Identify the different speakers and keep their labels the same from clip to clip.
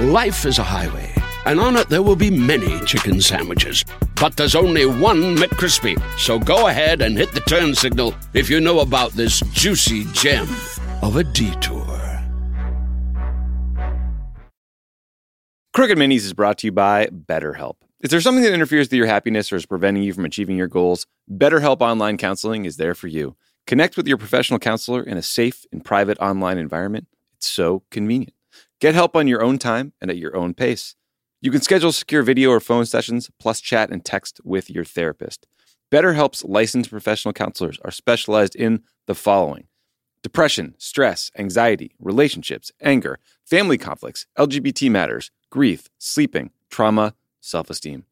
Speaker 1: Life is a highway, and on it there will be many chicken sandwiches. But there's only one McCrispy. So go ahead and hit the turn signal if you know about this juicy gem of a detour.
Speaker 2: Crooked Minis is brought to you by BetterHelp. Is there something that interferes with your happiness or is preventing you from achieving your goals? BetterHelp Online Counseling is there for you. Connect with your professional counselor in a safe and private online environment. It's so convenient. Get help on your own time and at your own pace. You can schedule secure video or phone sessions, plus chat and text with your therapist. BetterHelp's licensed professional counselors are specialized in the following depression, stress, anxiety, relationships, anger, family conflicts, LGBT matters, grief, sleeping, trauma, self esteem.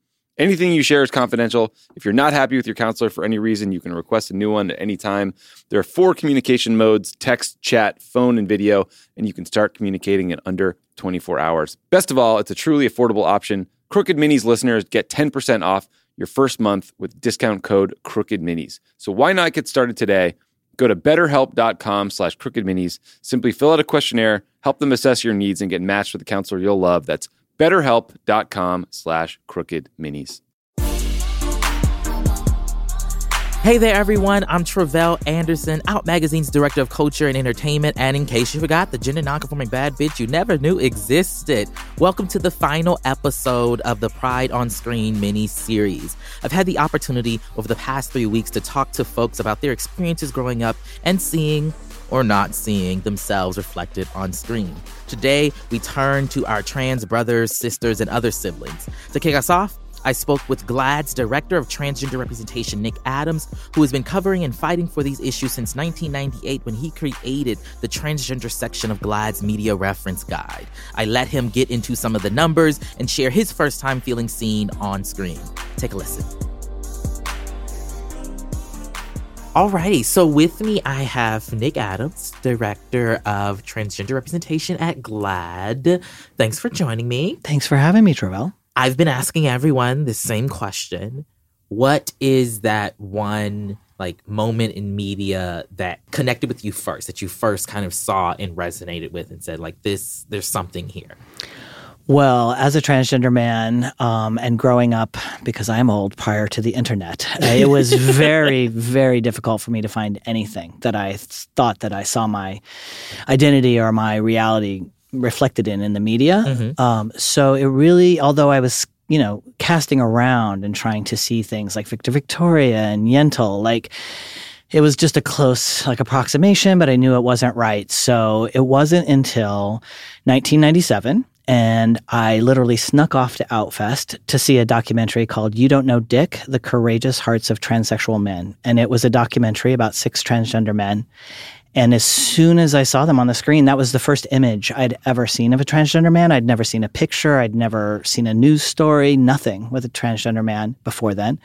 Speaker 2: Anything you share is confidential. If you're not happy with your counselor for any reason, you can request a new one at any time. There are four communication modes text, chat, phone, and video, and you can start communicating in under 24 hours. Best of all, it's a truly affordable option. Crooked Minis listeners get 10% off your first month with discount code Crooked Minis. So why not get started today? Go to betterhelp.com slash crooked minis. Simply fill out a questionnaire, help them assess your needs, and get matched with a counselor you'll love. That's betterhelp.com slash crooked minis.
Speaker 3: Hey there, everyone. I'm Tre'vell Anderson, Out Magazine's Director of Culture and Entertainment. And in case you forgot, the gender nonconforming bad bitch you never knew existed. Welcome to the final episode of the Pride on Screen mini series. I've had the opportunity over the past three weeks to talk to folks about their experiences growing up and seeing or not seeing themselves reflected on screen. Today, we turn to our trans brothers, sisters, and other siblings. To kick us off, I spoke with GLAAD's Director of Transgender Representation, Nick Adams, who has been covering and fighting for these issues since 1998 when he created the transgender section of GLAAD's Media Reference Guide. I let him get into some of the numbers and share his first time feeling seen on screen. Take a listen. Alrighty, so with me I have Nick Adams, Director of Transgender Representation at GLAAD. Thanks for joining me.
Speaker 4: Thanks for having me, Tre'vell.
Speaker 3: I've been asking everyone the same question. What is that one like moment in media that connected with you first, that you first kind of saw and resonated with and said, like, this, there's something here?
Speaker 4: Well, as a transgender man um, and growing up, because I'm old prior to the internet, uh, it was very, very difficult for me to find anything that I thought that I saw my identity or my reality reflected in in the media. Mm-hmm. Um, so it really, although I was, you know, casting around and trying to see things like Victor Victoria and Yentl, like it was just a close like approximation, but I knew it wasn't right. So it wasn't until 1997 and I literally snuck off to Outfest to see a documentary called You Don't Know Dick The Courageous Hearts of Transsexual Men. And it was a documentary about six transgender men. And as soon as I saw them on the screen, that was the first image I'd ever seen of a transgender man. I'd never seen a picture, I'd never seen a news story, nothing with a transgender man before then.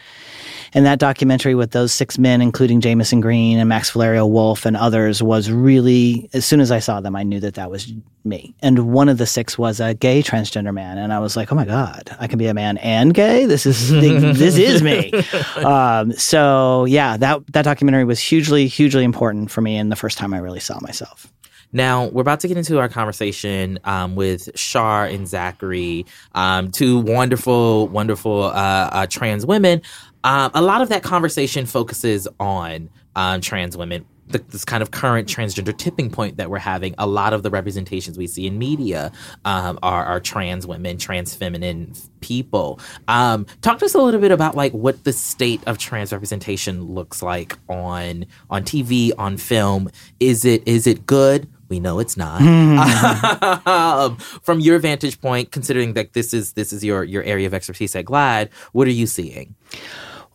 Speaker 4: And that documentary with those six men, including Jamison Green and Max Valerio Wolf and others, was really, as soon as I saw them, I knew that that was me. And one of the six was a gay transgender man. And I was like, oh my God, I can be a man and gay? This is, this is me. Um, so yeah, that, that documentary was hugely, hugely important for me in the first time I really saw myself.
Speaker 3: Now, we're about to get into our conversation um, with Shar and Zachary, um, two wonderful, wonderful uh, uh, trans women. Um, a lot of that conversation focuses on um, trans women the, this kind of current transgender tipping point that we're having, a lot of the representations we see in media um, are, are, trans women, trans feminine people. Um, talk to us a little bit about like what the state of trans representation looks like on on TV, on film. Is it is it good? We know it's not. um, from your vantage point, considering that this is this is your your area of expertise at GLAAD, what are you seeing?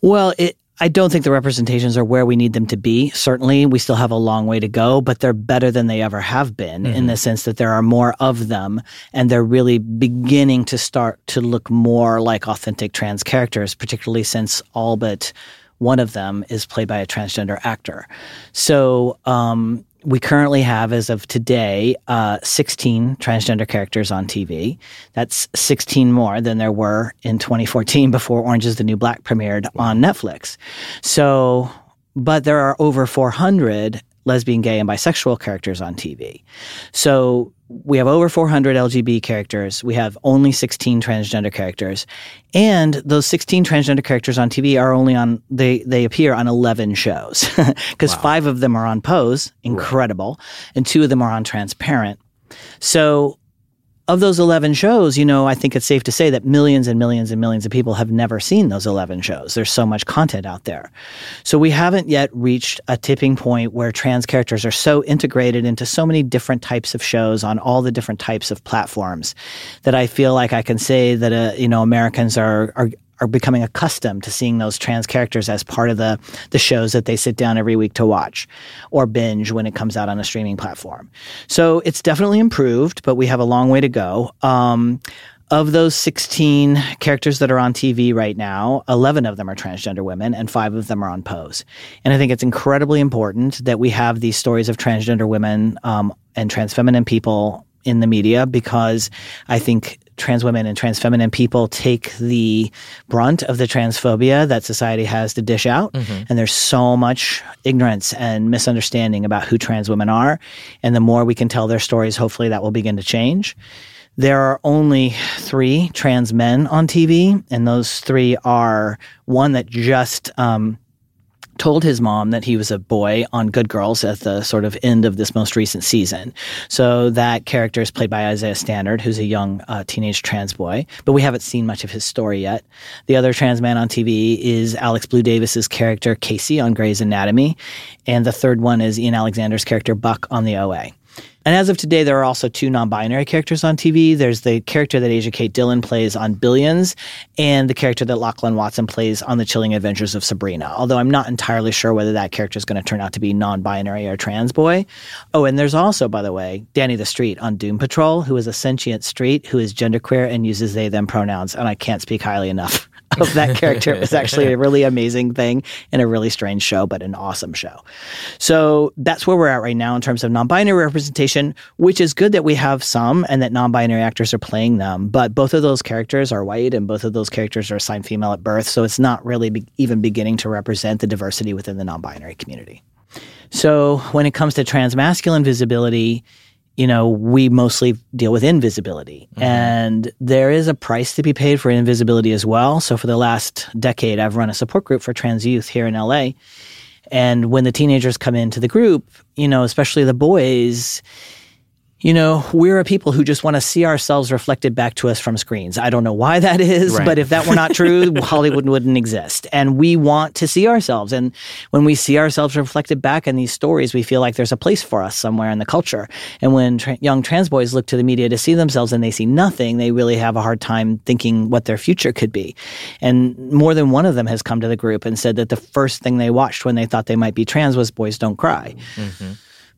Speaker 4: Well, it I don't think the representations are where we need them to be. Certainly, we still have a long way to go, but they're better than they ever have been mm-hmm. in the sense that there are more of them and they're really beginning to start to look more like authentic trans characters, particularly since all but one of them is played by a transgender actor. So, um, we currently have, as of today, uh, 16 transgender characters on TV. That's 16 more than there were in 2014 before Orange is the New Black premiered on Netflix. So, but there are over 400 lesbian, gay, and bisexual characters on TV. So we have over 400 LGBT characters. We have only 16 transgender characters. And those 16 transgender characters on TV are only on, they, they appear on 11 shows because wow. five of them are on Pose, incredible, right. and two of them are on Transparent. So of those 11 shows, you know, I think it's safe to say that millions and millions and millions of people have never seen those 11 shows. There's so much content out there. So we haven't yet reached a tipping point where trans characters are so integrated into so many different types of shows on all the different types of platforms that I feel like I can say that, uh, you know, Americans are, are, are becoming accustomed to seeing those trans characters as part of the the shows that they sit down every week to watch or binge when it comes out on a streaming platform. So it's definitely improved, but we have a long way to go. Um, of those 16 characters that are on TV right now, 11 of them are transgender women and five of them are on Pose. And I think it's incredibly important that we have these stories of transgender women um, and trans feminine people in the media because I think trans women and trans feminine people take the brunt of the transphobia that society has to dish out. Mm-hmm. And there's so much ignorance and misunderstanding about who trans women are. And the more we can tell their stories, hopefully that will begin to change. There are only three trans men on TV, and those three are one that just um, told his mom that he was a boy on Good Girls at the sort of end of this most recent season. So that character is played by Isaiah Stannard, who's a young uh, teenage trans boy, but we haven't seen much of his story yet. The other trans man on TV is Alex Blue Davis's character Casey on Grey's Anatomy, and the third one is Ian Alexander's character Buck on the OA. And as of today, there are also two non binary characters on TV. There's the character that Asia Kate Dillon plays on Billions, and the character that Lachlan Watson plays on The Chilling Adventures of Sabrina. Although I'm not entirely sure whether that character is going to turn out to be non binary or trans boy. Oh, and there's also, by the way, Danny the Street on Doom Patrol, who is a sentient street who is genderqueer and uses they them pronouns. And I can't speak highly enough of that character. It was actually a really amazing thing and a really strange show, but an awesome show. So that's where we're at right now in terms of non binary representation, which is good that we have some and that non binary actors are playing them. But both of those characters are white and both of those characters are assigned female at birth. So it's not really be- even beginning to represent the diversity within the non binary community. So when it comes to transmasculine visibility, you know, we mostly deal with invisibility. Mm-hmm. And there is a price to be paid for invisibility as well. So for the last decade, I've run a support group for trans youth here in LA. And when the teenagers come into the group, you know, especially the boys, you know, we're a people who just want to see ourselves reflected back to us from screens. I don't know why that is, right. but if that were not true, Hollywood wouldn't exist. And we want to see ourselves. And when we see ourselves reflected back in these stories, we feel like there's a place for us somewhere in the culture. And when tra- young trans boys look to the media to see themselves and they see nothing, they really have a hard time thinking what their future could be. And more than one of them has come to the group and said that the first thing they watched when they thought they might be trans was Boys Don't Cry. Mm-hmm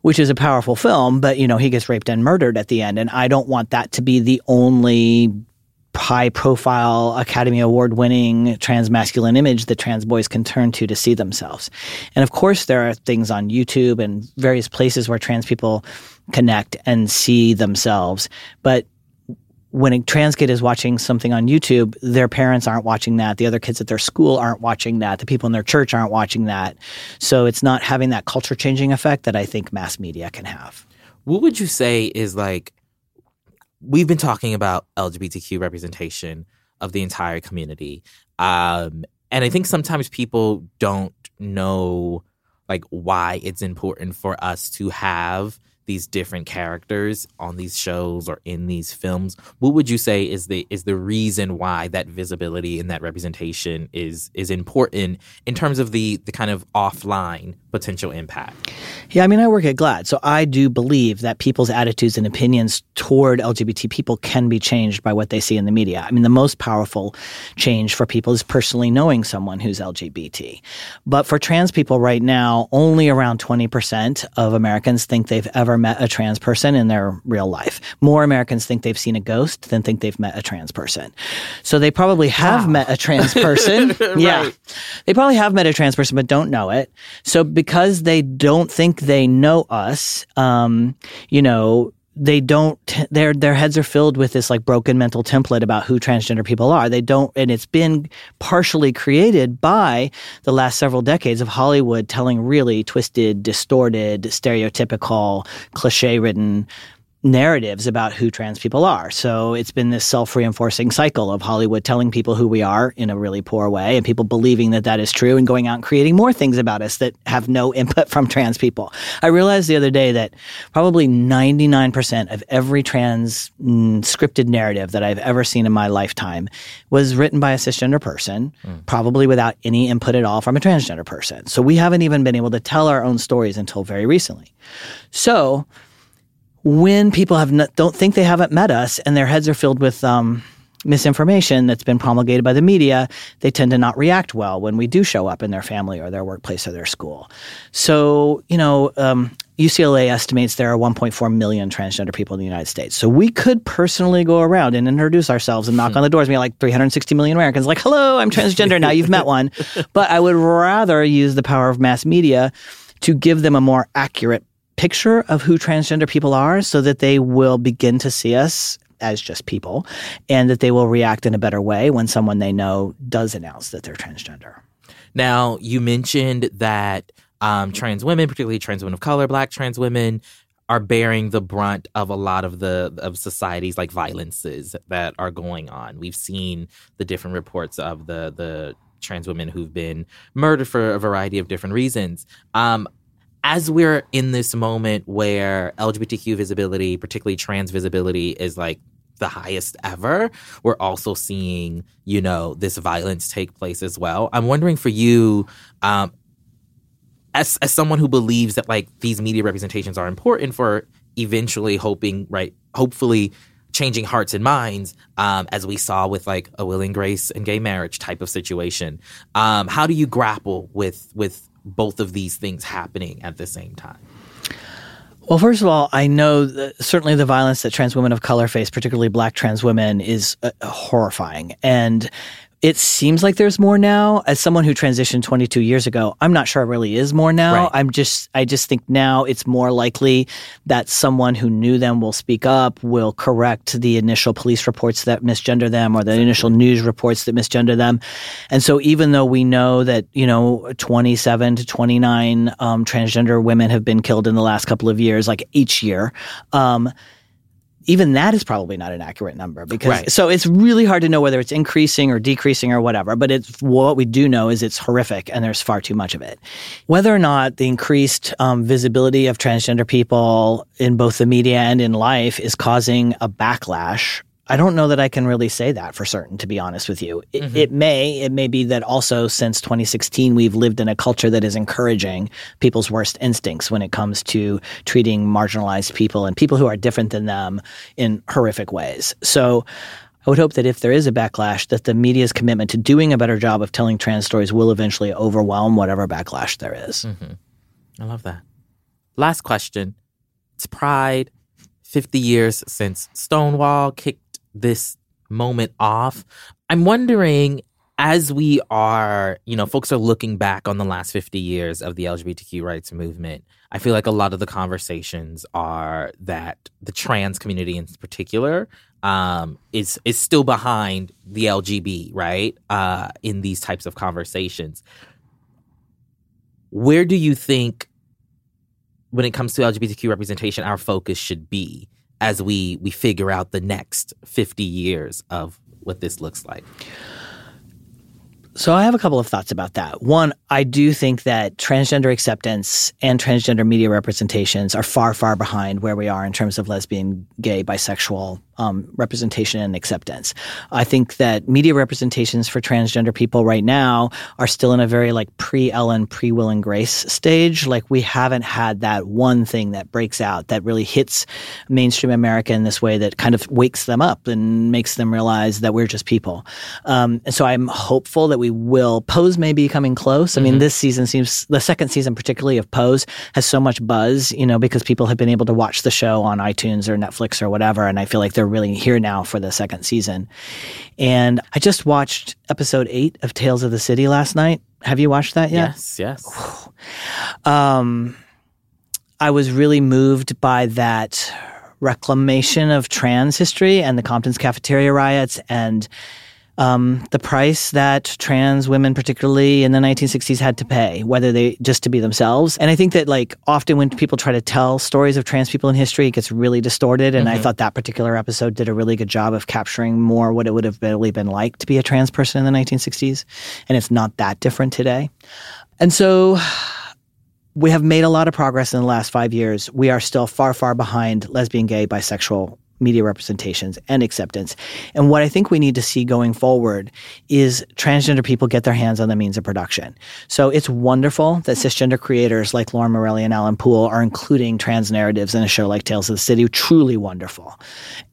Speaker 4: which is a powerful film, but you know, he gets raped and murdered at the end. And I don't want that to be the only high profile Academy Award winning trans masculine image that trans boys can turn to to see themselves. And of course, there are things on YouTube and various places where trans people connect and see themselves. But when a trans kid is watching something on YouTube, their parents aren't watching that. The other kids at their school aren't watching that. The people in their church aren't watching that. So it's not having that culture changing effect that I think mass media can have.
Speaker 3: What would you say is like, we've been talking about LGBTQ representation of the entire community. Um, and I think sometimes people don't know like why it's important for us to have these different characters on these shows or in these films what would you say is the is the reason why that visibility and that representation is is important in terms of the the kind of offline potential impact
Speaker 4: yeah i mean i work at GLAAD, so i do believe that people's attitudes and opinions toward lgbt people can be changed by what they see in the media i mean the most powerful change for people is personally knowing someone who's lgbt but for trans people right now only around 20% of americans think they've ever met a trans person in their real life. More Americans think they've seen a ghost than think they've met a trans person. So they probably have wow. met a trans person. right. Yeah. They probably have met a trans person, but don't know it. So because they don't think they know us, um, you know, they don't their their heads are filled with this like broken mental template about who transgender people are. They don't and it's been partially created by the last several decades of hollywood telling really twisted distorted stereotypical cliche ridden narratives about who trans people are. So it's been this self reinforcing cycle of Hollywood telling people who we are in a really poor way and people believing that that is true and going out and creating more things about us that have no input from trans people. I realized the other day that probably 99% of every trans mm, scripted narrative that I've ever seen in my lifetime was written by a cisgender person, mm. probably without any input at all from a transgender person. So we haven't even been able to tell our own stories until very recently. So, when people have not, don't think they haven't met us and their heads are filled with um, misinformation that's been promulgated by the media, they tend to not react well when we do show up in their family or their workplace or their school. So, you know, um, UCLA estimates there are 1.4 million transgender people in the United States. So we could personally go around and introduce ourselves and knock hmm. on the doors and be like 360 million Americans, like, hello, I'm transgender. now you've met one. But I would rather use the power of mass media to give them a more accurate picture of who transgender people are so that they will begin to see us as just people and that they will react in a better way when someone they know does announce that they're transgender.
Speaker 3: Now, you mentioned that um, trans women, particularly trans women of color, black trans women, are bearing the brunt of a lot of the of society's like violences that are going on. We've seen the different reports of the the trans women who've been murdered for a variety of different reasons. Um, as we're in this moment where LGBTQ visibility, particularly trans visibility, is like the highest ever, we're also seeing, you know, this violence take place as well. I'm wondering for you, um, as as someone who believes that like these media representations are important for eventually hoping, right, hopefully changing hearts and minds, um, as we saw with like a will and grace and gay marriage type of situation. Um, how do you grapple with with both of these things happening at the same time?
Speaker 4: Well, first of all, I know certainly the violence that trans women of color face, particularly black trans women, is uh, horrifying. And it seems like there's more now. As someone who transitioned 22 years ago, I'm not sure it really is more now. Right. I'm just, I just think now it's more likely that someone who knew them will speak up, will correct the initial police reports that misgender them or the initial news reports that misgender them. And so even though we know that, you know, 27 to 29 um, transgender women have been killed in the last couple of years, like each year, um, even that is probably not an accurate number because right. so it's really hard to know whether it's increasing or decreasing or whatever but it's what we do know is it's horrific and there's far too much of it whether or not the increased um, visibility of transgender people in both the media and in life is causing a backlash I don't know that I can really say that for certain, to be honest with you. It, mm-hmm. it, may, it may be that also since 2016, we've lived in a culture that is encouraging people's worst instincts when it comes to treating marginalized people and people who are different than them in horrific ways. So I would hope that if there is a backlash, that the media's commitment to doing a better job of telling trans stories will eventually overwhelm whatever backlash there is.
Speaker 3: Mm-hmm. I love that. Last question. It's Pride. 50 years since Stonewall kicked this moment off. I'm wondering as we are, you know, folks are looking back on the last 50 years of the LGBTQ rights movement. I feel like a lot of the conversations are that the trans community in particular um, is is still behind the LGB, right? Uh, in these types of conversations. Where do you think when it comes to LGBTQ representation our focus should be? As we we figure out the next 50 years of what this looks like?
Speaker 4: So I have a couple of thoughts about that. One, I do think that transgender acceptance and transgender media representations are far, far behind where we are in terms of lesbian, gay, bisexual, um, representation and acceptance. I think that media representations for transgender people right now are still in a very like pre Ellen, pre Will and Grace stage. Like we haven't had that one thing that breaks out that really hits mainstream America in this way that kind of wakes them up and makes them realize that we're just people. Um, and so I'm hopeful that we will. Pose may be coming close. I mm-hmm. mean, this season seems the second season, particularly of Pose, has so much buzz. You know, because people have been able to watch the show on iTunes or Netflix or whatever, and I feel like they're they're really here now for the second season. And I just watched episode eight of Tales of the City last night. Have you watched that yet?
Speaker 3: Yes, yes.
Speaker 4: Um, I was really moved by that reclamation of trans history and the Compton's cafeteria riots and um, the price that trans women, particularly in the 1960s, had to pay, whether they just to be themselves. And I think that like often when people try to tell stories of trans people in history, it gets really distorted. And mm-hmm. I thought that particular episode did a really good job of capturing more what it would have really been like to be a trans person in the 1960s. And it's not that different today. And so we have made a lot of progress in the last five years. We are still far, far behind lesbian, gay, bisexual media representations and acceptance. And what I think we need to see going forward is transgender people get their hands on the means of production. So it's wonderful that cisgender creators like Lauren Morelli and Alan Poul are including trans narratives in a show like Tales of the City. Truly wonderful.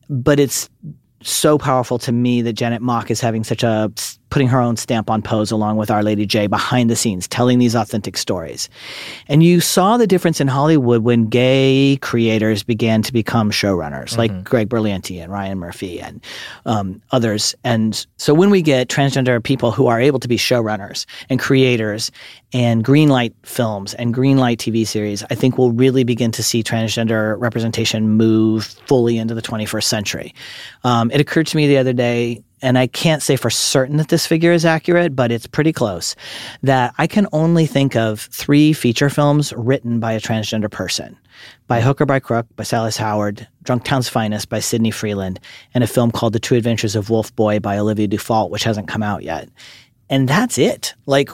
Speaker 4: But it's so powerful to me that Janet Mock is having such a putting her own stamp on Pose along with Our Lady J behind the scenes, telling these authentic stories. And you saw the difference in Hollywood when gay creators began to become showrunners, mm-hmm. like Greg Berlanti and Ryan Murphy and um, others. And so when we get transgender people who are able to be showrunners and creators and greenlight films and greenlight TV series, I think we'll really begin to see transgender representation move fully into the 21st century. Um, it occurred to me the other day and I can't say for certain that this figure is accurate, but it's pretty close, that I can only think of three feature films written by a transgender person by Hook or by Crook by Silas Howard, Drunktown's Finest by Sidney Freeland, and a film called The True Adventures of Wolf Boy by Olivia Dufault, which hasn't come out yet. And that's it. Like,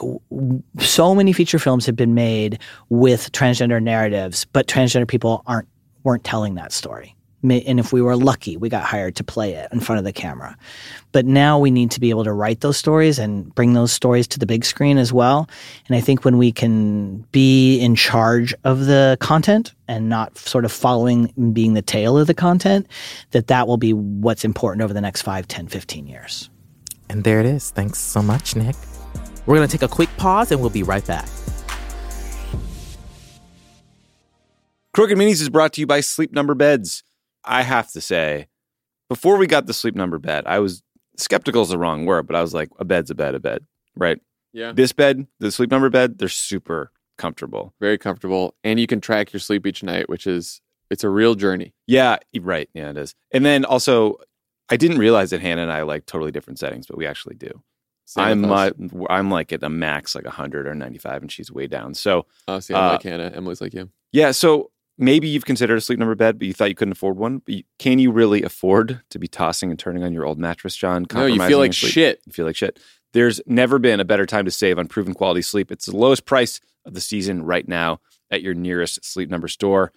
Speaker 4: so many feature films have been made with transgender narratives, but transgender people aren't weren't telling that story and if we were lucky, we got hired to play it in front of the camera. But now we need to be able to write those stories and bring those stories to the big screen as well. And I think when we can be in charge of the content and not sort of following being the tail of the content, that that will be what's important over the next 5, 10, 15 years.
Speaker 3: And there it is. Thanks so much, Nick. We're going to take a quick pause and we'll be right back.
Speaker 2: Crooked Minis is brought to you by Sleep Number Beds. I have to say, before we got the sleep number bed, I was skeptical is the wrong word, but I was like, a bed's a bed, a bed, right?
Speaker 5: Yeah.
Speaker 2: This bed, the sleep number bed, they're super comfortable.
Speaker 5: Very comfortable. And you can track your sleep each night, which is it's a real journey.
Speaker 2: Yeah, right. Yeah, it is. And then also I didn't realize that Hannah and I like totally different settings, but we actually do. Same I'm uh, I'm like at a max like 100 or 95 and she's way down. So
Speaker 5: Oh, see, I'm uh, like Hannah. Emily's like you.
Speaker 2: Yeah, so maybe you've considered a sleep number bed, but you thought you couldn't afford one. But can you really afford to be tossing and turning on your old mattress, John?
Speaker 5: No, you feel like shit.
Speaker 2: You feel like shit. There's never been a better time to save on proven quality sleep. It's the lowest price of the season right now at your nearest Sleep Number store.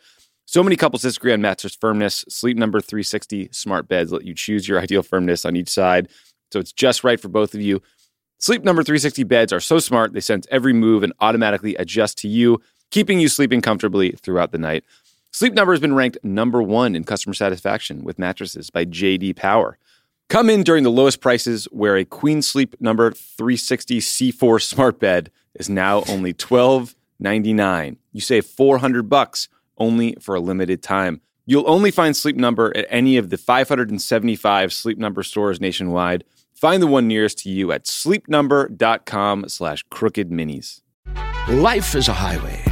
Speaker 2: So many couples disagree on mattress firmness. Sleep Number 360 smart beds let you choose your ideal firmness on each side. So it's just right for both of you. Sleep Number 360 beds are so smart, they sense every move and automatically adjust to you keeping you sleeping comfortably throughout the night. Sleep Number has been ranked number one in customer satisfaction with mattresses by JD Power. Come in during the lowest prices where a Queen Sleep Number 360 C4 smart bed is now only $12.99. You save 400 bucks only for a limited time. You'll only find Sleep Number at any of the 575 Sleep Number stores nationwide. Find the one nearest to you at sleepnumber.com slash crooked minis.
Speaker 1: Life is a highway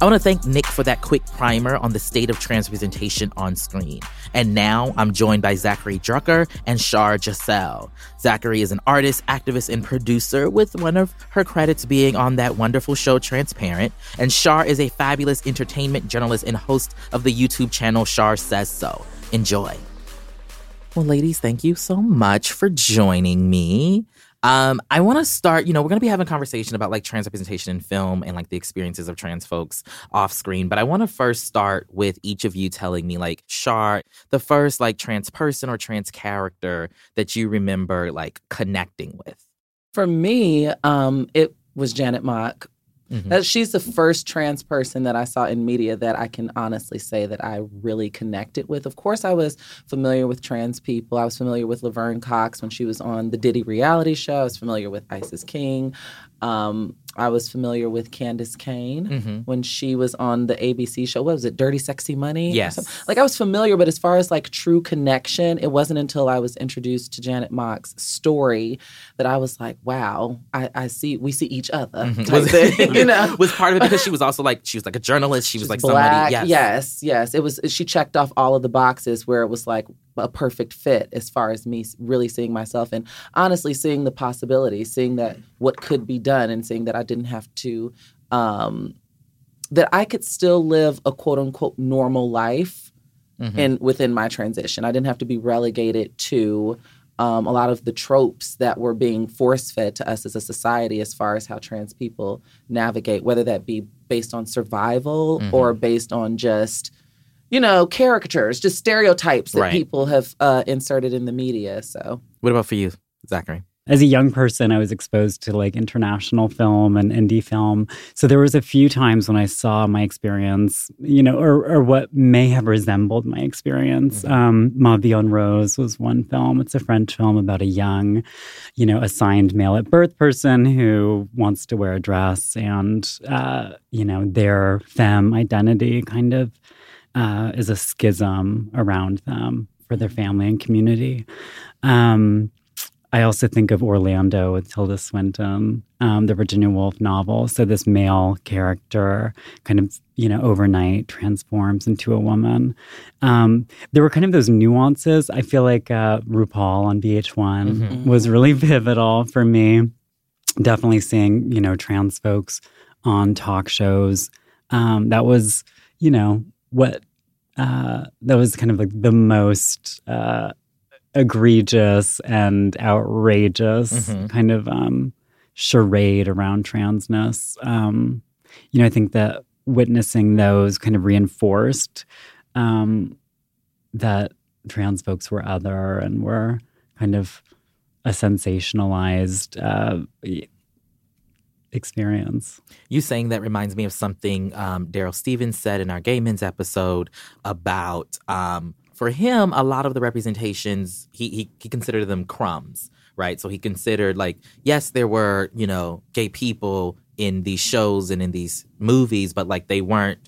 Speaker 3: I want to thank Nick for that quick primer on the state of trans representation on screen. And now I'm joined by Zachary Drucker and Shar Jossell. Zachary is an artist, activist, and producer, with one of her credits being on that wonderful show Transparent. And Shar is a fabulous entertainment journalist and host of the YouTube channel Shar Says So. Enjoy. Well, ladies, thank you so much for joining me. Um, I want to start, you know, we're going to be having a conversation about like trans representation in film and like the experiences of trans folks off screen. But I want to first start with each of you telling me, like, Shar, the first like trans person or trans character that you remember like connecting with.
Speaker 6: For me, um, it was Janet Mock
Speaker 3: Mhm.
Speaker 6: That she's the first trans person that I saw in media that I can honestly say that I really connected with. Of course, I was familiar with trans people. I was familiar with Laverne Cox when she was on the Diddy reality show. I was familiar with Isis King. Um, I was familiar with Candis Cayne
Speaker 3: Mhm.
Speaker 6: when she was on the ABC show. What was it, Dirty Sexy Money?
Speaker 3: Yes.
Speaker 6: Like I was familiar, but as far as like true connection, it wasn't until I was introduced to Janet Mock's story that I was like, wow, I, I see, we see each other.
Speaker 3: Mhm. Was,
Speaker 6: thing, you know?
Speaker 3: was part of it because she was also like she was like a journalist. She was
Speaker 6: She's
Speaker 3: like
Speaker 6: black.
Speaker 3: somebody.
Speaker 6: Yes. yes, It was. She checked off all of the boxes where it was like a perfect fit as far as me really seeing myself and honestly seeing the possibility, seeing that what could be done, and seeing that I didn't have to, um, that I could still live a quote unquote normal life
Speaker 3: Mhm.
Speaker 6: in within my transition. I didn't have to be relegated to. Um, a lot of the tropes that were being force fed to us as a society, as far as how trans people navigate, whether that be based on survival
Speaker 3: Mhm.
Speaker 6: or based on just, you know, caricatures, just stereotypes that
Speaker 3: Right.
Speaker 6: people have uh, inserted in the media. So,
Speaker 3: What about for you, Zachary?
Speaker 7: as a young person, I was exposed to like international film and indie film. So there was a few times when I saw my experience, you know, or, or what may have resembled my experience. Um, Ma Vie en Rose was one film. It's a French film about a young, you know, assigned male at birth person who wants to wear a dress and, uh, you know, their femme identity kind of uh, is a schism around them for their family and community. Um, I also think of Orlando with Tilda Swinton, um, the Virginia Woolf novel. So this male character kind of, you know, overnight transforms into a woman. Um, there were kind of those nuances. I feel like uh, RuPaul on VH1
Speaker 3: Mhm.
Speaker 7: was really pivotal for me. Definitely seeing, you know, trans folks on talk shows. Um, that was, you know, what uh, that was kind of like the most uh, egregious and outrageous
Speaker 3: Mhm.
Speaker 7: kind of um, charade around transness. Um, you know, I think that witnessing those kind of reinforced um, that trans folks were other and were kind of a sensationalized uh, experience.
Speaker 3: You saying that reminds me of something um, Darryl Stephens said in our Gay Men's episode about um, for him a lot of the representations he, he he considered them crumbs, right? So he considered like yes, there were you know gay people in these shows and in these movies, but like they weren't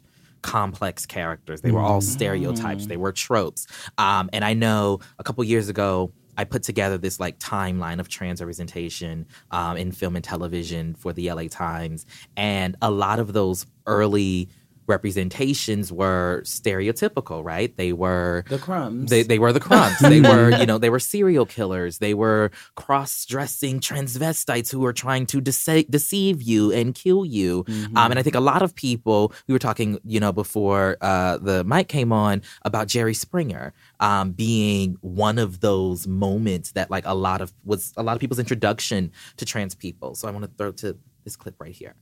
Speaker 3: complex characters. They were all stereotypes. They were tropes. Um, and I know a couple years ago, I put together this like timeline of trans representation um, in film and television for the LA Times, and a lot of those early representations were stereotypical, right? They were
Speaker 6: the crumbs.
Speaker 3: they, they were the crumbs. they were, you know, they were serial killers. They were cross-dressing transvestites who were trying to dece- deceive you and kill you. Um, and I think a lot of people, we were talking, you know, before uh, the mic came on about Jerry Springer um, being one of those moments that like a lot of was a lot of people's introduction to trans people. So I want to throw to this clip right here.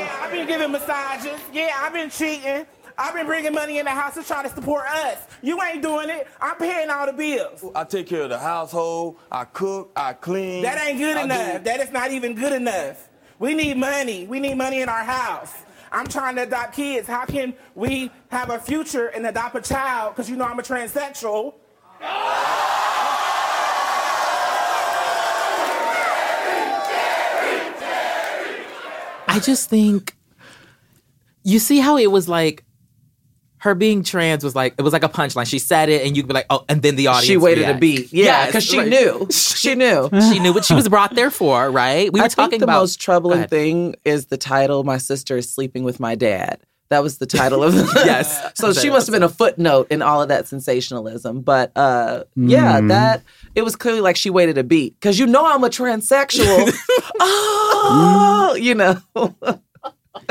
Speaker 8: Yeah, I've been giving massages. Yeah, I've been cheating. I've been bringing money in the house to try to support us. You ain't doing it. I'm paying all the bills.
Speaker 9: I take care of the household. I cook. I clean.
Speaker 8: That ain't good
Speaker 9: I
Speaker 8: enough.
Speaker 9: do-
Speaker 8: That is not even good enough. We need money. We need money in our house. I'm trying to adopt kids. How can we have a future and adopt a child? Because you know I'm a transsexual.
Speaker 3: I just think you see how it was like her being trans was like it was like a punchline. She said it, and you'd be like, oh, and then the audience.
Speaker 6: she waited a beat. Yeah,
Speaker 3: Yes,
Speaker 6: because she
Speaker 3: like-
Speaker 6: knew. She knew.
Speaker 3: She knew what she was brought there for, right? We were
Speaker 6: I
Speaker 3: talking
Speaker 6: think the
Speaker 3: about
Speaker 6: most troubling thing is the title. My sister is sleeping with my dad. That was the title of the
Speaker 3: Yes.
Speaker 6: So she must have been a footnote in all of that sensationalism. But uh, yeah,
Speaker 7: Mm.
Speaker 6: that it was clearly like she waited a beat because you know I'm a transsexual. oh, you know.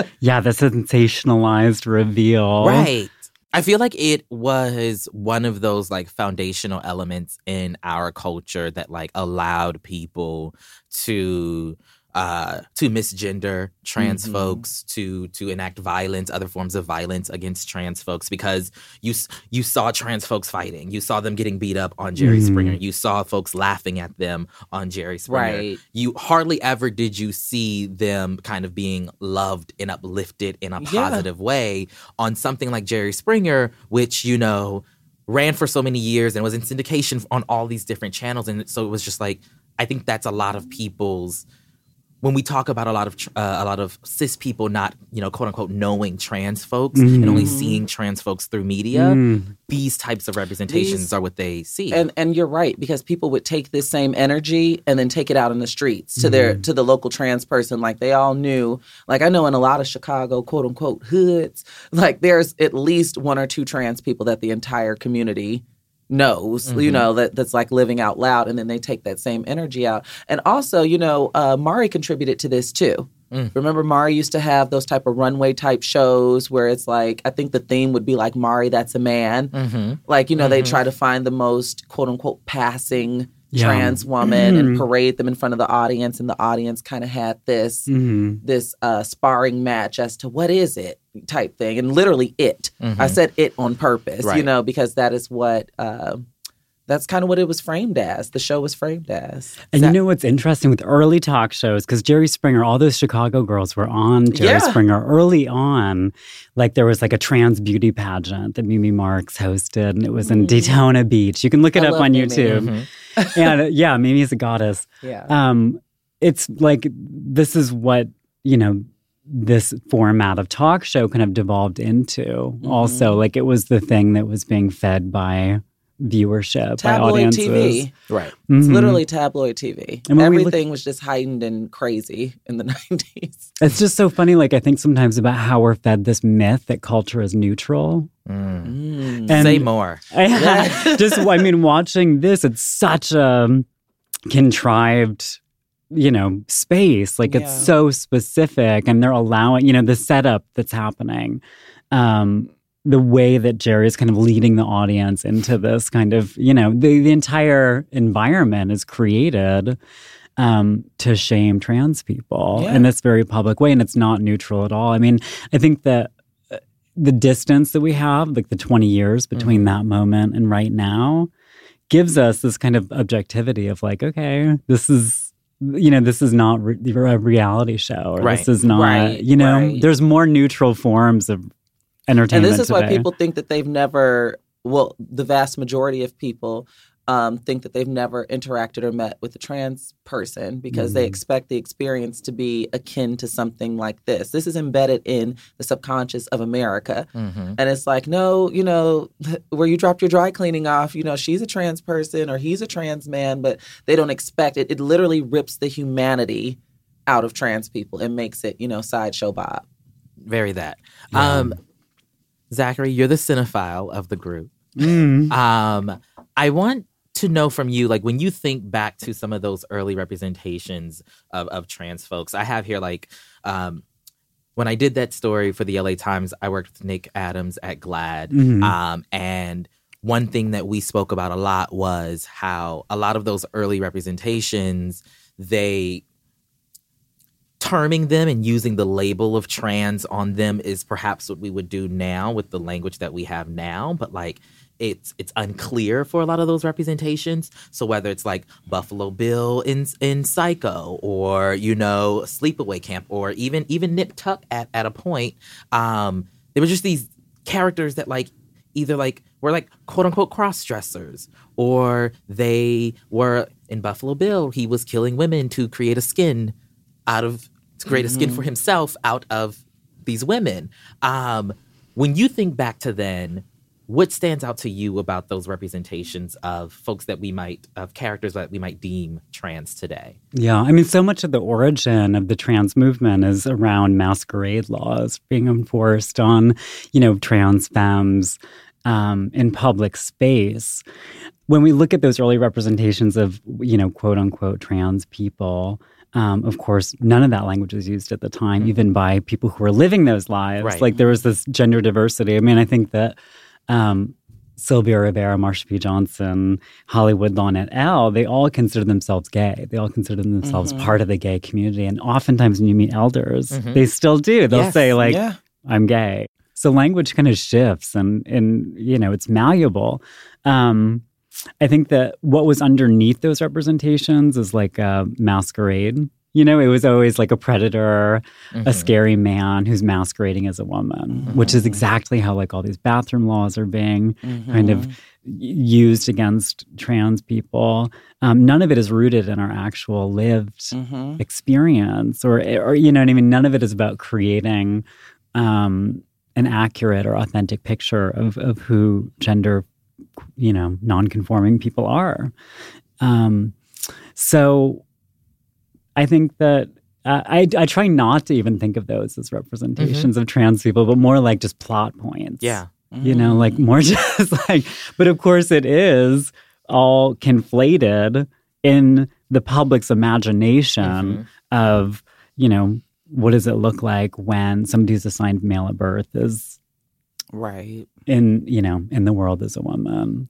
Speaker 7: Yeah, the sensationalized reveal.
Speaker 3: Right. I feel like it was one of those like foundational elements in our culture that like allowed people to uh, to misgender trans
Speaker 6: Mhm.
Speaker 3: folks, to to enact violence, other forms of violence against trans folks, because you you saw trans folks fighting, you saw them getting beat up on Jerry
Speaker 7: Mhm.
Speaker 3: Springer, you saw folks laughing at them on Jerry Springer.
Speaker 6: Right.
Speaker 3: You hardly ever did you see them kind of being loved and uplifted in a
Speaker 6: Yeah.
Speaker 3: positive way on something like Jerry Springer, which you know ran for so many years and was in syndication on all these different channels, and so it was just like I think that's a lot of people's when we talk about a lot of tr- uh, a lot of cis people not you know quote unquote knowing trans folks and only
Speaker 6: Mhm.
Speaker 3: seeing trans folks through media
Speaker 7: Mm.
Speaker 3: these types of representations
Speaker 6: These-
Speaker 3: are what they see
Speaker 6: And and you're right because people would take this same energy and then take it out in the streets to their to the local trans person. Like they all knew. Like I know in a lot of Chicago quote unquote hoods, like there's at least one or two trans people that the entire community knows you
Speaker 3: Mhm.
Speaker 6: know that that's like living out loud and then they take that same energy out and also you know uh, Maury contributed to this too
Speaker 3: Mm.
Speaker 6: remember Maury used to have those type of runway type shows where it's like i think the theme would be like Maury that's a man
Speaker 3: mm-hmm.
Speaker 6: like, you know, they
Speaker 3: Mhm.
Speaker 6: try to find the most quote unquote passing
Speaker 7: Yeah.
Speaker 6: trans woman and
Speaker 7: Mhm.
Speaker 6: parade them in front of the audience. And the audience kind of had this
Speaker 7: Mhm.
Speaker 6: this uh sparring match as to what is it type thing. And literally it. I
Speaker 3: Mhm.
Speaker 6: said it on purpose, you know, because that is what uh, that's kind of what it was framed as. The show was framed as.
Speaker 7: And
Speaker 6: That-
Speaker 7: you know what's interesting with early talk shows, because Jerry Springer, all those Chicago girls were on Jerry
Speaker 6: Yeah.
Speaker 7: Springer early on. Like there was like a trans beauty pageant that Mimi Marks hosted, and it was in
Speaker 6: Mm.
Speaker 7: Daytona Beach. You can look it
Speaker 6: I
Speaker 7: up on
Speaker 6: Mimi.
Speaker 7: YouTube.
Speaker 3: Mhm.
Speaker 7: and uh, yeah, Mimi's a goddess.
Speaker 6: yeah.
Speaker 7: Um, it's like this is what you know this format of talk show kind of devolved into. Also,
Speaker 6: Mm-hmm.
Speaker 7: like it was the thing that was being fed by viewership, by
Speaker 6: Tabloid
Speaker 7: audiences.
Speaker 6: TV.
Speaker 3: right
Speaker 6: It's
Speaker 7: Mhm.
Speaker 6: literally tabloid TV.
Speaker 7: And when we look-
Speaker 6: Everything was just heightened and crazy in the 90s.
Speaker 7: It's just so funny. Like I think sometimes about how we're fed this myth that culture is neutral.
Speaker 3: Mm.
Speaker 6: Mm.
Speaker 7: And-
Speaker 3: say more
Speaker 7: just I mean, watching this, it's such a contrived, you know, space. Like
Speaker 6: Yeah.
Speaker 7: it's so specific, and they're allowing, you know, the setup that's happening. Um, the way that Jerry is kind of leading the audience into this kind of, you know, the, the entire environment is created um, to shame trans people
Speaker 6: Yeah.
Speaker 7: in this very public way. And it's not neutral at all. I mean, I think that uh, the distance that we have, like the 20 years between that moment and right now, gives us this kind of objectivity of like, okay, this is. You know, this is not re- a reality show, or
Speaker 3: Right.
Speaker 7: this is not.
Speaker 6: Right,
Speaker 7: you know,
Speaker 6: right.
Speaker 7: there's more neutral forms of entertainment.
Speaker 6: and this is why people think that they've never well the vast majority of people um, think that they've never interacted or met with a trans person because they
Speaker 7: Mhm.
Speaker 6: expect the experience to be akin to something like this. This is embedded in the subconscious of america.
Speaker 3: Mhm.
Speaker 6: and it's like no you know where you dropped your dry cleaning off you know she's a trans person or he's a trans man but they don't expect it. It literally rips the humanity out of trans people and makes it you know sideshow bob.
Speaker 3: Very that. Um zachary you're the cinephile of the group.
Speaker 7: Mm.
Speaker 3: Um, I want to know from you, like when you think back to some of those early representations of, of trans folks, I have here like um, when I did that story for the LA Times, I worked with Nick Adams at GLAAD.
Speaker 7: Mhm.
Speaker 3: Um, and one thing that we spoke about a lot was how a lot of those early representations, they terming them and using the label of trans on them is perhaps what we would do now with the language that we have now but like it's it's unclear for a lot of those representations so whether it's like buffalo bill in in psycho or you know sleepaway camp or even even nip tuck at, at a point um there were just these characters that like either like were like quote unquote cross dressers or they were in buffalo bill he was killing women to create a skin out of to create a skin for himself out of these women. Um, when you think back to then, what stands out to you about those representations of folks that we might of characters that we might deem trans today?
Speaker 7: Yeah, I mean, so much of the origin of the trans movement is around masquerade laws being enforced on, you know, trans femmes um, in public space. When we look at those early representations of, you know, quote unquote trans people, um, of course, none of that language was used at the time, even by people who were living those lives.
Speaker 3: Right.
Speaker 7: Like there was this gender diversity. I mean, I think that um, Sylvia Rivera, Marsha P. Johnson, Holly Woodlawn L, they all consider themselves gay. They all consider themselves
Speaker 6: Mhm.
Speaker 7: part of the gay community. And oftentimes when you meet elders,
Speaker 3: Mhm.
Speaker 7: they still do. They'll
Speaker 3: Yes.
Speaker 7: say, like,
Speaker 6: yeah.
Speaker 7: I'm gay. So language kind of shifts and and you know, it's malleable. Um I think that what was underneath those representations is like a masquerade. You know, it was always like a predator, a
Speaker 3: Mhm.
Speaker 7: scary man who's masquerading as a woman, which is exactly how like all these bathroom laws are being kind of used against trans people. Um, none of it is rooted in our actual lived
Speaker 6: Mhm.
Speaker 7: experience, or or you know what I mean. None of it is about creating um, an accurate or authentic picture of of who gender, you know, non-conforming people are. Um, so, I think that. Uh, I, I try not to even think of those as representations mm-hmm. of trans people, but more like just plot points
Speaker 3: Yeah.
Speaker 7: you know, like mm. more just like, but of course it is all conflated in the public's imagination mm-hmm. of, you know, what does it look like when somebody who's assigned male at birth is
Speaker 6: Right.
Speaker 7: in, you know, in the world as a woman?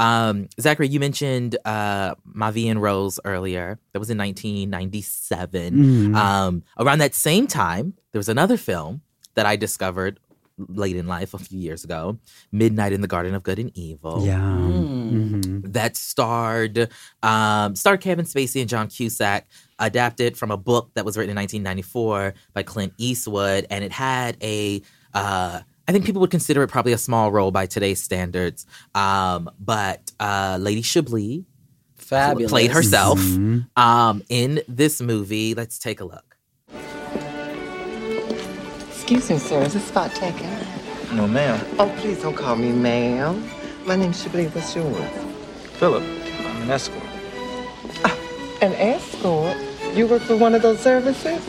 Speaker 3: Um, Zachary, you mentioned uh, Ma Vie en Rose earlier. That was in 1997.
Speaker 7: Mhm.
Speaker 3: Um, around that same time, there was another film that I discovered late in life, a few years ago, Midnight in the Garden of Good and Evil.
Speaker 7: yeah.
Speaker 6: Mm.
Speaker 7: Mhm.
Speaker 3: That starred um, starred Kevin Spacey and John Cusack, adapted from a book that was written in 1994 by Clint Eastwood, and it had a uh, I think people would consider it probably a small role by today's standards. Um, but uh, Lady Chablis
Speaker 6: Fabulous.
Speaker 3: played herself
Speaker 7: Mhm.
Speaker 3: um, in this movie. Let's take a look.
Speaker 10: Excuse me, sir. Is this spot taken?
Speaker 9: No, ma'am.
Speaker 10: Oh, please don't call me ma'am. My name's Chablis. What's yours?
Speaker 9: Philip, I'm an escort.
Speaker 10: An escort? You work for one of those services?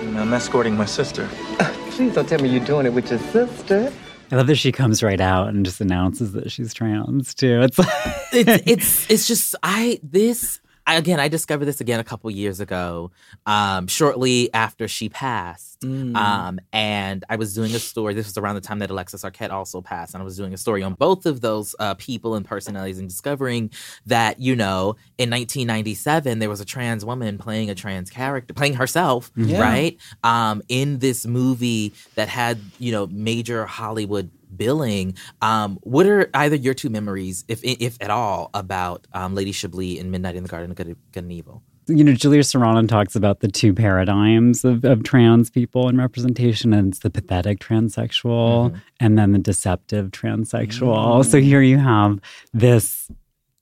Speaker 9: And I'm escorting my sister.
Speaker 10: Please don't tell me you're doing it with your sister.
Speaker 7: I love that she comes right out and just announces that she's trans too. It's like,
Speaker 3: it's it's it's just I this I, again I discovered this again a couple years ago, um, shortly after she passed.
Speaker 6: Mm.
Speaker 3: Um, and I was doing a story. This was around the time that Alexis Arquette also passed, and I was doing a story on both of those uh, people and personalities, and discovering that you know in 1997 there was a trans woman playing a trans character, playing herself,
Speaker 6: Yeah.
Speaker 3: right? Um, in this movie that had you know major Hollywood billing. Um, what are either your two memories, if if at all, about um, Lady Chablis and Midnight in the Garden of Good, Good and Evil?
Speaker 7: you know, Julia Serano talks about the two paradigms of, of trans people in representation, and it's the pathetic transsexual and then the deceptive transsexual. So here you have this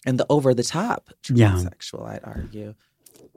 Speaker 6: And the over the top
Speaker 7: Yeah.
Speaker 6: transsexual, I'd argue.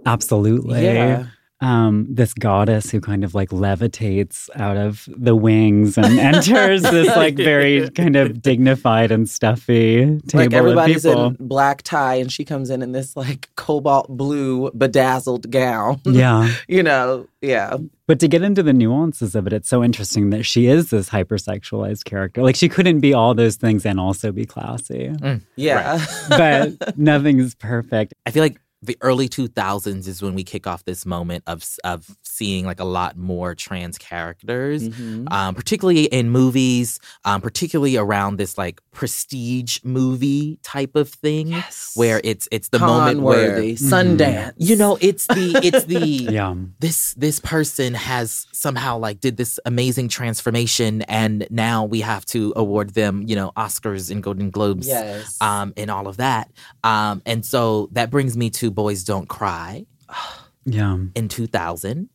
Speaker 7: absolutely
Speaker 6: Yeah.
Speaker 7: Um, this goddess who kind of like levitates out of the wings and enters this like very kind of dignified and stuffy table
Speaker 6: like everybody's
Speaker 7: of people.
Speaker 6: in black tie and she comes in in this like cobalt blue bedazzled gown.
Speaker 7: yeah.
Speaker 6: you know, yeah.
Speaker 7: But to get into the nuances of it, it's so interesting that she is this hypersexualized character. Like she couldn't be all those things and also be classy.
Speaker 6: Yeah.
Speaker 7: But nothing is perfect.
Speaker 3: I feel like the early 2000s is when we kick off this moment of of seeing like a lot more trans characters,
Speaker 6: Mhm.
Speaker 3: um, particularly in movies, um, particularly around this like prestige movie type of thing,
Speaker 6: Yes.
Speaker 3: where it's it's the moment where
Speaker 6: Conworthy, Sundance.
Speaker 3: you know it's the it's the
Speaker 7: Yeah.
Speaker 3: this this person has somehow like did this amazing transformation and now we have to award them you know oscars and golden globes
Speaker 6: Yes.
Speaker 3: um and all of that um and so that brings me to boys don't cry
Speaker 7: Yeah.
Speaker 3: in 2000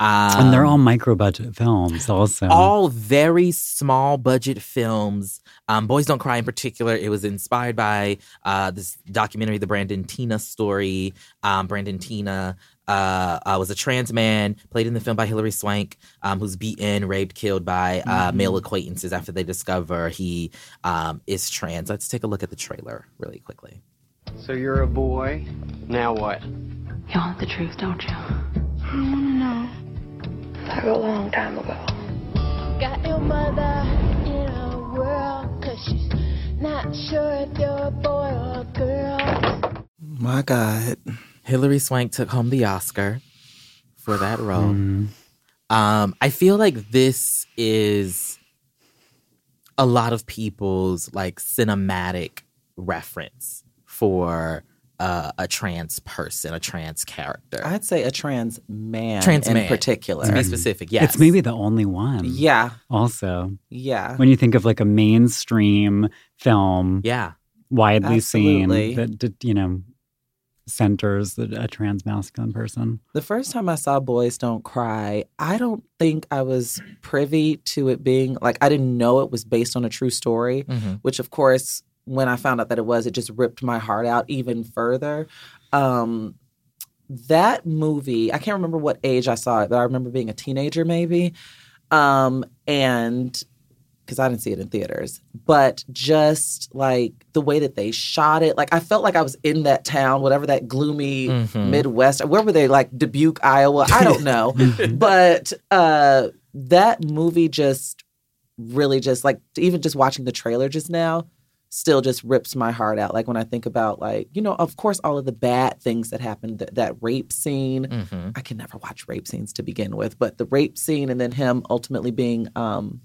Speaker 3: um,
Speaker 7: And they're all micro budget films also.
Speaker 3: all very small budget films. Um, Boys Don't Cry in particular, it was inspired by uh, this documentary, The Brandon Teena Story. Um, Brandon Teena uh, uh, was a trans man, played in the film by Hilary Swank, um, who's beaten, raped, killed by uh, male acquaintances after they discover he um, is trans. Let's take a look at the trailer really quickly.
Speaker 11: So you're a boy. Now what?
Speaker 12: You want the truth, don't you? I want to know. Like a long time ago. Got your mother in a whirl, cause she's not sure if you're a boy or a girl.
Speaker 6: My God.
Speaker 3: Hilary Swank took home the Oscar for that role.
Speaker 7: Mm.
Speaker 3: Um, I feel like this is a lot of people's like cinematic reference for uh, a trans person, a trans character.
Speaker 6: I'd say a trans man
Speaker 3: Trans
Speaker 6: in
Speaker 3: man,
Speaker 6: particular.
Speaker 3: to be specific. Yes,
Speaker 7: It's maybe the only one.
Speaker 6: Yeah.
Speaker 7: Also,
Speaker 6: Yeah.
Speaker 7: when you think of like a mainstream film,
Speaker 3: yeah,
Speaker 7: widely
Speaker 6: Absolutely.
Speaker 7: seen that that, you know centers the, a trans masculine person.
Speaker 6: The first time I saw Boys Don't Cry, I don't think I was privy to it being like I didn't know it was based on a true story,
Speaker 3: Mhm.
Speaker 6: which of course when I found out that it was, it just ripped my heart out even further. Um that movie, I can't remember what age I saw it, but I remember being a teenager maybe. Um and because I didn't see it in theaters, but just like the way that they shot it, like I felt like I was in that town, whatever that gloomy
Speaker 3: Mhm.
Speaker 6: Midwest, where were they, like Dubuque, Iowa? I don't know, but uh, that movie just really just like even just watching the trailer just now still just rips my heart out like when i think about like you know of course all of the bad things that happened that, that rape scene
Speaker 3: Mhm.
Speaker 6: i can never watch rape scenes to begin with but the rape scene and then him ultimately being um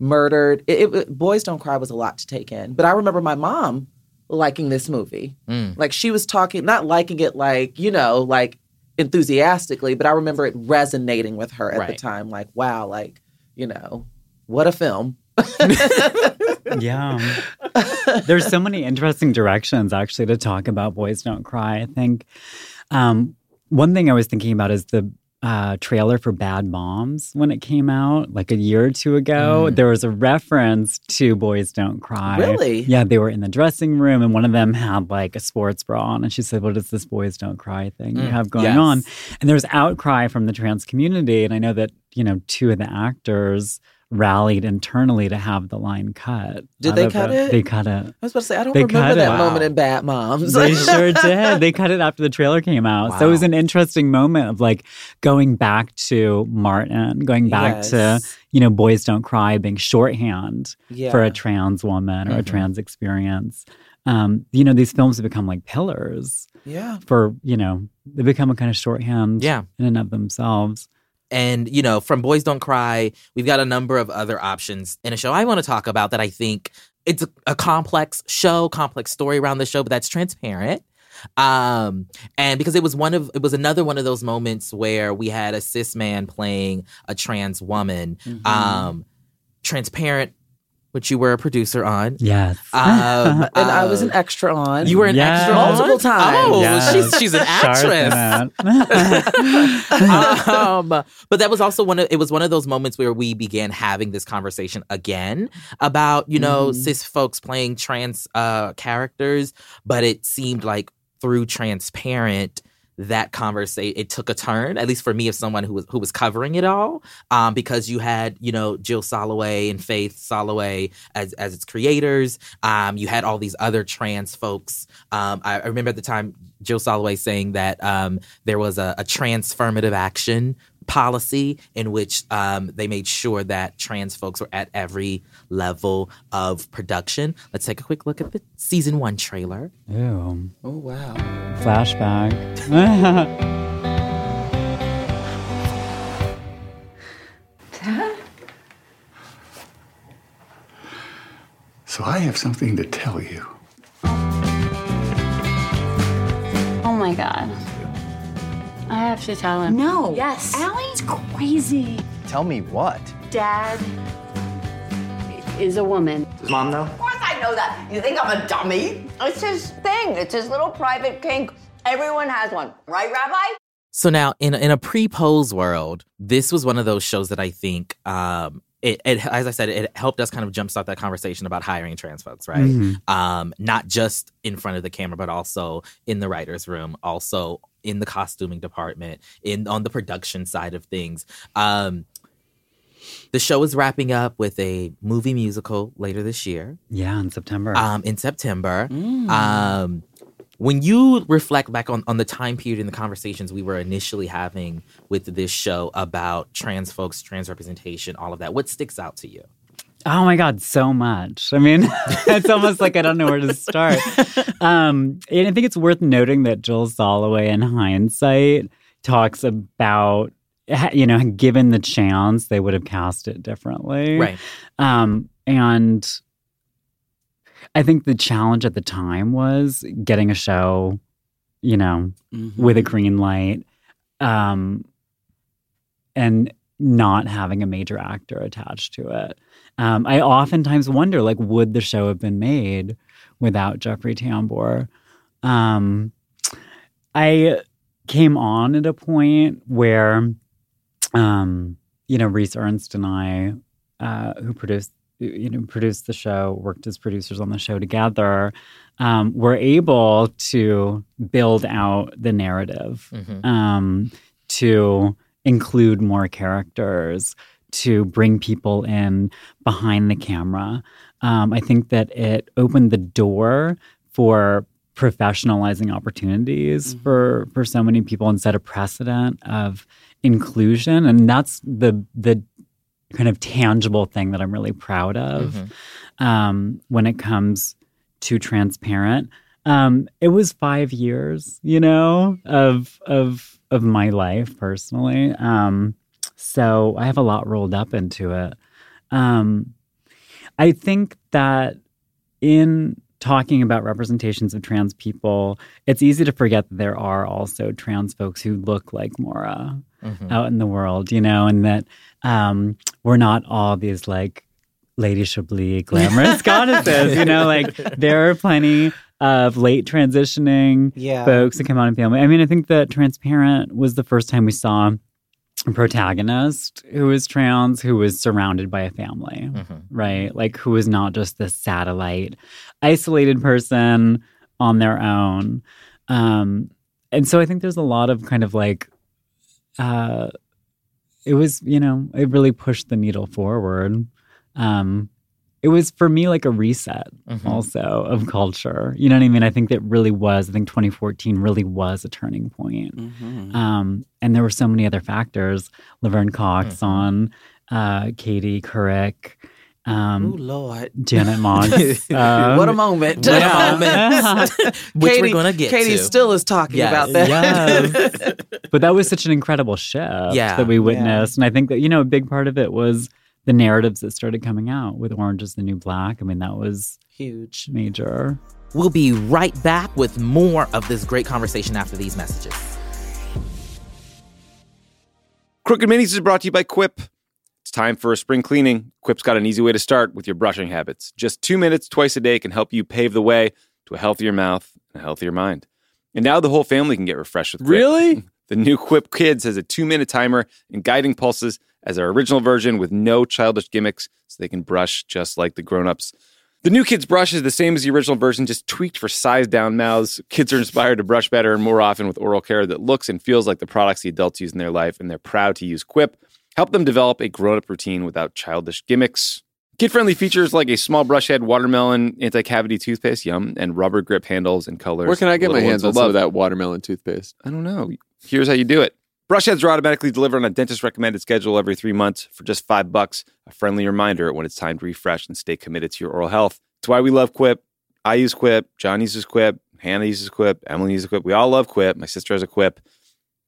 Speaker 6: murdered it, it- boys don't cry was a lot to take in but i remember my mom liking this movie
Speaker 3: Mm.
Speaker 6: like she was talking not liking it like you know like enthusiastically but i remember it resonating with her at the time like wow like you know what a film
Speaker 7: yeah. There's so many interesting directions actually to talk about Boys Don't Cry. I think um, one thing I was thinking about is the uh, trailer for Bad Moms when it came out like a year or two ago.
Speaker 3: Mm.
Speaker 7: There was a reference to Boys Don't Cry.
Speaker 6: Really?
Speaker 7: Yeah, they were in the dressing room and one of them had like a sports bra on and she said, What is this Boys Don't Cry thing you
Speaker 3: Mm,
Speaker 7: have going
Speaker 3: yes.
Speaker 7: on? And there was outcry from the trans community. And I know that, you know, two of the actors rallied internally to have the line cut.
Speaker 6: Did they
Speaker 7: of
Speaker 6: cut it?
Speaker 7: They cut it.
Speaker 6: i was about to say i don't
Speaker 7: They
Speaker 6: remember that
Speaker 7: it.
Speaker 6: moment in bad moms
Speaker 7: They sure did. They cut it after the trailer came out. So it was an interesting moment of like going back to Martin, going back to, you know, Boys Don't Cry being shorthand
Speaker 6: yeah
Speaker 7: for a trans woman or a
Speaker 3: Mhm.
Speaker 7: trans experience. Um, you know, these films have become like pillars
Speaker 6: yeah
Speaker 7: for, you know, they become a kind of shorthand
Speaker 3: Yeah.
Speaker 7: in and of themselves.
Speaker 3: And, you know, from Boys Don't Cry, we've got a number of other options in a show I want to talk about that I think it's a, a complex show, complex story around the show, but that's transparent. Um, and because it was one of it was another one of those moments where we had a cis man playing a trans woman.
Speaker 6: Mm-hmm.
Speaker 3: Um, transparent, which you were a producer on.
Speaker 7: Yes.
Speaker 3: Um,
Speaker 6: and i was
Speaker 3: uh,
Speaker 6: an extra on
Speaker 3: You were an
Speaker 7: Yes.
Speaker 3: extra
Speaker 6: Multiple times.
Speaker 3: Oh,
Speaker 7: Yes.
Speaker 3: she's she's an actress. um, but that was also one of it was one of those moments where we began having this conversation again about you know
Speaker 6: Mhm.
Speaker 3: cis folks playing trans uh, characters, but it seemed like through transparent that conversation it took a turn at least for me as someone who was who was covering it all um, because you had you know Jill Soloway and Faith Soloway as as its creators. Um, you had all these other trans folks. Um, I, I remember at the time Jill Soloway saying that um, there was a, a transformative action policy in which um, they made sure that trans folks were at every level of production. Let's take a quick look at the season one trailer.
Speaker 7: Ew.
Speaker 6: oh wow
Speaker 7: Flashback.
Speaker 13: So I have something to tell you.
Speaker 14: Oh my god. I have to tell him.
Speaker 15: No.
Speaker 14: Yes.
Speaker 15: Allie's crazy.
Speaker 11: Tell me what?
Speaker 14: Dad is a woman.
Speaker 11: Does mom know?
Speaker 15: Of course I know that. You think I'm a dummy? It's his thing. It's his little private kink. Everyone has one. Right, Rabbi?
Speaker 3: So now, in a, in a pre-pose world, this was one of those shows that I think, um, it, it as I said, it helped us kind of jumpstart that conversation about hiring trans folks, right?
Speaker 7: Mhm.
Speaker 3: Um, not just in front of the camera, but also in the writers' room, also in the costuming department, in on the production side of things. Um, the show is wrapping up with a movie musical later this year.
Speaker 7: Yeah, in September.
Speaker 3: Um, in September.
Speaker 6: Mm.
Speaker 3: Um, when you reflect back on, on the time period and the conversations we were initially having with this show about trans folks, trans representation, all of that, what sticks out to you?
Speaker 7: Oh my God, so much. I mean, it's almost like I don't know where to start. Um, and I think it's worth noting that Jill Soloway, in hindsight, talks about, you know, given the chance, they would have cast it differently.
Speaker 3: Right.
Speaker 7: Um, and I think the challenge at the time was getting a show, you know,
Speaker 3: Mm-hmm.
Speaker 7: with a green light, um, and not having a major actor attached to it. Um, I oftentimes wonder, like, would the show have been made without Jeffrey Tambor? Um, I came on at a point where, um, you know, Rhys Ernst and I, uh, who produced, you know, produced the show, worked as producers on the show together, um, were able to build out the narrative,
Speaker 3: Mhm.
Speaker 7: um, to include more characters, to bring people in behind the camera. Um, I think that it opened the door for professionalizing opportunities for for so many people and set a precedent of inclusion and that's the the kind of tangible thing that I'm really proud of um, when it comes to transparent. Um, it was five years, you know, of of of my life personally. Um, so I have a lot rolled up into it. Um, I think that in talking about representations of trans people, it's easy to forget that there are also trans folks who look like Maura
Speaker 3: Mhm.
Speaker 7: out in the world, you know, and that um, we're not all these like Lady Chablis glamorous goddesses, you know, like there are plenty of late transitioning
Speaker 16: Yeah.
Speaker 7: folks that come out in family. I mean, I think that Transparent was the first time we saw protagonist who was trans, who was surrounded by a family, right? Like who was not just this satellite, isolated person on their own. Um, and so I think there's a lot of kind of like, uh, it was, you know, it really pushed the needle forward. Um, it was for me like a reset
Speaker 3: Mhm.
Speaker 7: also of culture. You know what I mean? I think that really was, I think 2014 really was a turning point.
Speaker 3: Mm-hmm.
Speaker 7: Um, and there were so many other factors. Laverne Cox on, uh, Katie Couric, um,
Speaker 3: Oh Lord,
Speaker 7: Janet Mock. um,
Speaker 6: what a moment! What
Speaker 7: yeah.
Speaker 6: a moment!
Speaker 3: Which
Speaker 6: Katie,
Speaker 3: we're gonna get
Speaker 6: Katie
Speaker 3: to.
Speaker 6: still is talking
Speaker 3: Yes.
Speaker 6: about that.
Speaker 7: Yes. but that was such an incredible shift
Speaker 3: Yeah.
Speaker 7: that we witnessed. And I think that, you know, a big part of it was the narratives that started coming out with Orange is the New Black. I mean, that was
Speaker 6: huge.
Speaker 7: Major.
Speaker 3: We'll be right back with more of this great conversation after these messages.
Speaker 2: Crooked Minis is brought to you by Quip. It's time for a spring cleaning. Quip's got an easy way to start with your brushing habits. Just two minutes twice a day can help you pave the way to a healthier mouth and a healthier mind. And now the whole family can get refreshed with Quip.
Speaker 5: Really?
Speaker 2: The new Quip Kids has a two minute timer and guiding pulses as our original version with no childish gimmicks so they can brush just like the grown ups. The new kids' brush is the same as the original version, just tweaked for size down mouths. Kids are inspired to brush better and more often with oral care that looks and feels like the products the adults use in their life, and they're proud to use Quip. Help them develop a grown up routine without childish gimmicks. Kid friendly features like a small brush head, watermelon, anti cavity toothpaste, yum, and rubber grip handles and colors.
Speaker 5: Where can I get my hands on some of that watermelon toothpaste?
Speaker 2: I don't know. Here's how you do it. Brush heads are automatically delivered on a dentist recommended schedule every three months for just five bucks. A friendly reminder when it's time to refresh and stay committed to your oral health. It's why we love Quip. I use Quip. John uses Quip. Hannah uses Quip. Emily uses Quip. We all love Quip. My sister has a Quip.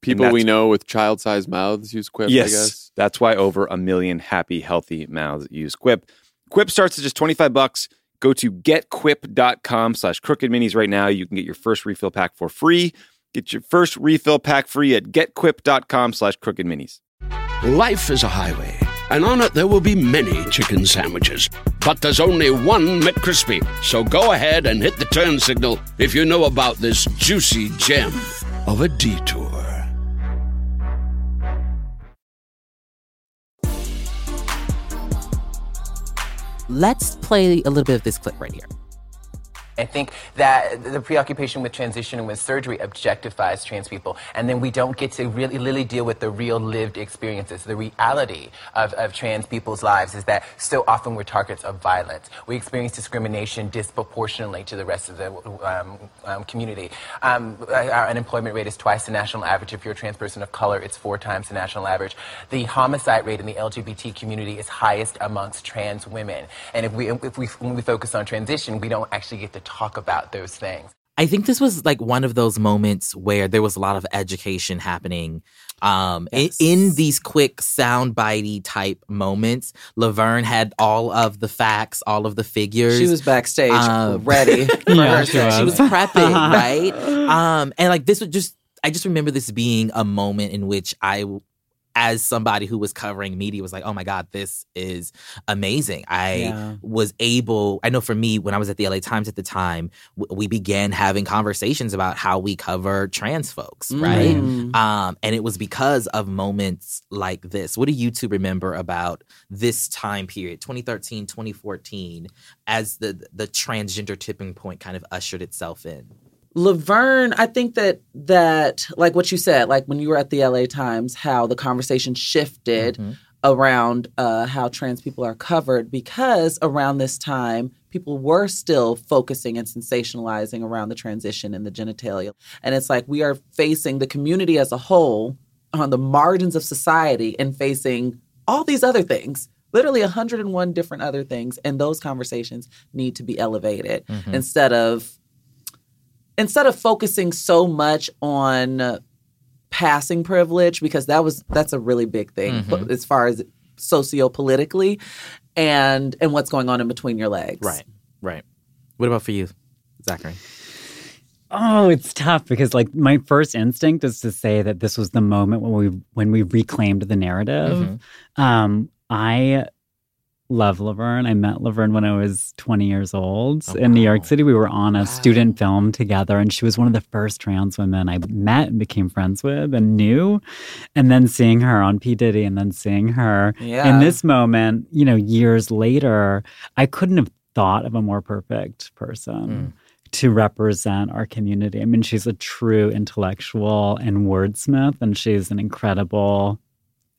Speaker 5: People we know with child sized mouths use Quip,
Speaker 2: yes,
Speaker 5: I guess.
Speaker 2: that's why over a million happy, healthy mouths use Quip. Quip starts at just 25 bucks. Go to getquip.com slash crooked minis right now. You can get your first refill pack for free. Get your first refill pack free at getquip.com slash crooked minis.
Speaker 1: Life is a highway, and on it there will be many chicken sandwiches. But there's only one McCrispy. So go ahead and hit the turn signal if you know about this juicy gem of a detour.
Speaker 3: Let's play a little bit of this clip right here.
Speaker 17: I think that the preoccupation with transition and with surgery objectifies trans people, and then we don't get to really, really deal with the real lived experiences. The reality of, of trans people's lives is that so often we're targets of violence. We experience discrimination disproportionately to the rest of the um, um, community. Um, our unemployment rate is twice the national average. If you're a trans person of color, it's four times the national average. The homicide rate in the LGBT community is highest amongst trans women. And if we, if we, when we focus on transition, we don't actually get to talk about those things.
Speaker 3: I think this was like one of those moments where there was a lot of education happening. Um, in, in these quick soundbitey type moments, Laverne had all of the facts, all of the figures.
Speaker 6: She was backstage
Speaker 3: Um,
Speaker 6: ready. for
Speaker 3: yeah,
Speaker 6: her
Speaker 3: she was prepping, right? Um, and like this was just, I just remember this being a moment in which I, as somebody who was covering media, was like, oh my God, this is amazing. I
Speaker 6: Yeah.
Speaker 3: was able, I know for me, when I was at the LA Times at the time, w- we began having conversations about how we cover trans folks, right?
Speaker 6: Mm.
Speaker 3: Um, and it was because of moments like this. What do you two remember about this time period, 2013, 2014, as the the transgender tipping point kind of ushered itself in?
Speaker 6: Laverne, I think that that like what you said, like when you were at the LA Times, how the conversation shifted around uh, how trans people are covered because around this time people were still focusing and sensationalizing around the transition and the genitalia, and it's like we are facing the community as a whole on the margins of society and facing all these other things. Literally 101 different other things, and those conversations need to be elevated
Speaker 3: Mhm.
Speaker 6: instead of instead of focusing so much on passing privilege because that was that's a really big thing
Speaker 3: Mhm.
Speaker 6: as far as socio-politically and and what's going on in between your legs
Speaker 3: Right, right. What about for you, Zachary?
Speaker 7: Oh, it's tough because like my first instinct is to say that this was the moment when we when we reclaimed the narrative.
Speaker 3: Mm-hmm.
Speaker 7: Um, I love Laverne. I met Laverne when I was 20 years old
Speaker 3: Oh,
Speaker 7: in New York City. We were on a student film together, and she was one of the first trans women I met and became friends with and knew. And then seeing her on P. Diddy and then seeing her
Speaker 6: Yeah.
Speaker 7: in this moment, you know, years later, I couldn't have thought of a more perfect person hmm. to represent our community. I mean, she's a true intellectual and wordsmith, and she's an incredible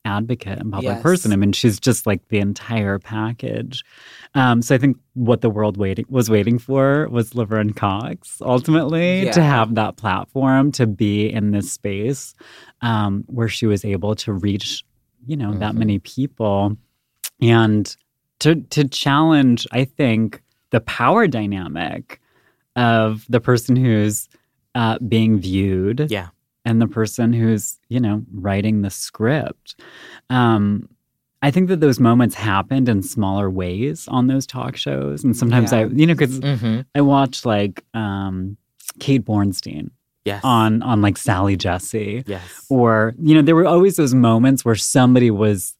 Speaker 7: advocate and public
Speaker 6: Yes.
Speaker 7: person. I mean, she's just like the entire package. Um, so I think what the world waiting was waiting for was Laverne Cox ultimately to have that platform to be in this space um, where she was able to reach, you know, that many people and to to challenge, I think, the power dynamic of the person who's uh, being viewed,
Speaker 3: Yeah.
Speaker 7: And the person who's you know writing the script. Um, I think that those moments happened in smaller ways on those talk shows, and sometimes
Speaker 3: Yeah.
Speaker 7: I, you know, because
Speaker 3: Mhm.
Speaker 7: I watch like um, Kate Bornstein.
Speaker 3: Yes.
Speaker 7: On on like Sally Jessy.
Speaker 3: Yes.
Speaker 7: Or, you know, there were always those moments where somebody was,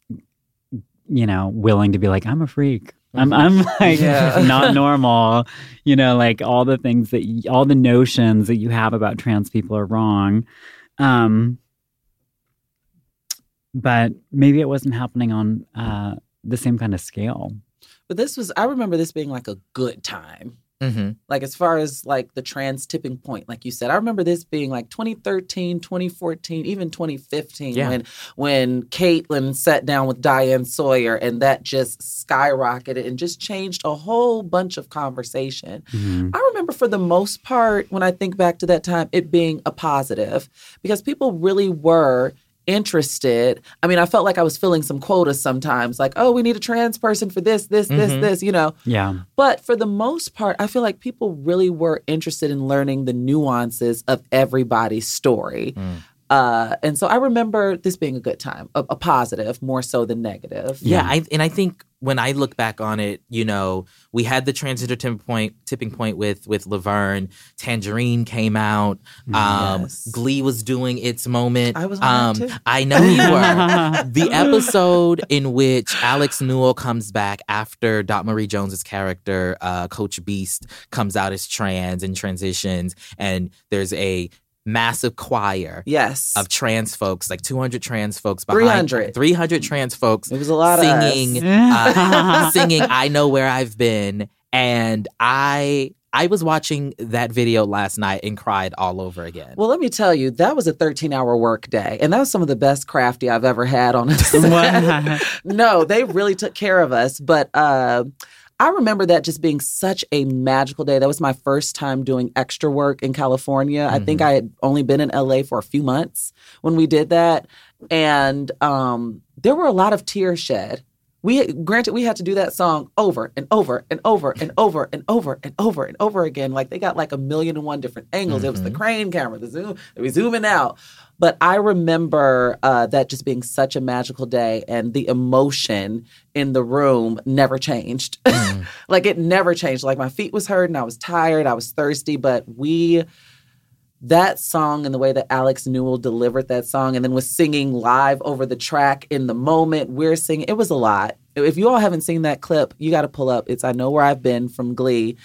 Speaker 7: you know, willing to be like, I'm a freak. I'm I'm like
Speaker 6: Yeah.
Speaker 7: not normal. You know, like all the things that all the notions that you have about trans people are wrong. Um but maybe it wasn't happening on uh the same kind of scale.
Speaker 6: but this was i remember this being like a good time
Speaker 3: Mm-hmm.
Speaker 6: like as far as like the trans tipping point like you said i remember this being like 2013 2014 even 2015
Speaker 3: Yeah.
Speaker 6: when when caitlyn sat down with diane sawyer and that just skyrocketed and just changed a whole bunch of conversation I remember for the most part, when I think back to that time, it being a positive because people really were interested. I mean, I felt like I was filling some quotas sometimes, like, oh, we need a trans person for this, this, this,
Speaker 7: Mhm.
Speaker 6: this, you know.
Speaker 7: Yeah.
Speaker 6: But for the most part, I feel like people really were interested in learning the nuances of everybody's story. Uh, and so I remember this being a good time, a, a positive more so than negative.
Speaker 3: Yeah, I, and I think when I look back on it, you know, we had the transgender tipping point, tipping point with with Laverne. Tangerine came out. Um, Glee was doing its moment.
Speaker 6: I was on that
Speaker 3: um,
Speaker 6: too.
Speaker 3: I know you were. the episode in which Alex Newell comes back after Dot Marie Jones's character, uh, Coach Beast, comes out as trans and transitions, and there's a massive choir
Speaker 6: yes
Speaker 3: of trans folks like 200 trans folks behind
Speaker 6: 300.
Speaker 3: 300 trans folks
Speaker 6: It was a lot of
Speaker 3: singing uh, singing I know where I've been and I I was watching that video last night and cried all over again.
Speaker 6: Well, let me tell you, that was a 13 hour work day. And that was some of the best crafty I've ever had on a set. no, they really took care of us. But uh, I remember that just being such a magical day. That was my first time doing extra work in California. I think I had only been in LA for a few months when we did that. And um, there were a lot of tears shed we granted we had to do that song over and over and over and over and over and over and over again. Like they got like a million and one different angles. It was the
Speaker 3: Mm-hmm.
Speaker 6: crane camera, the zoom, they were zooming out. But I remember uh, that just being such a magical day, and the emotion in the room never changed.
Speaker 3: Mm.
Speaker 6: like it never changed. Like my feet was hurting, I was tired, I was thirsty, but we that song and the way that Alex Newell delivered that song and then was singing live over the track in the moment we're singing it was a lot. If you all haven't seen that clip, you got to pull up. It's I know where I've been from Glee,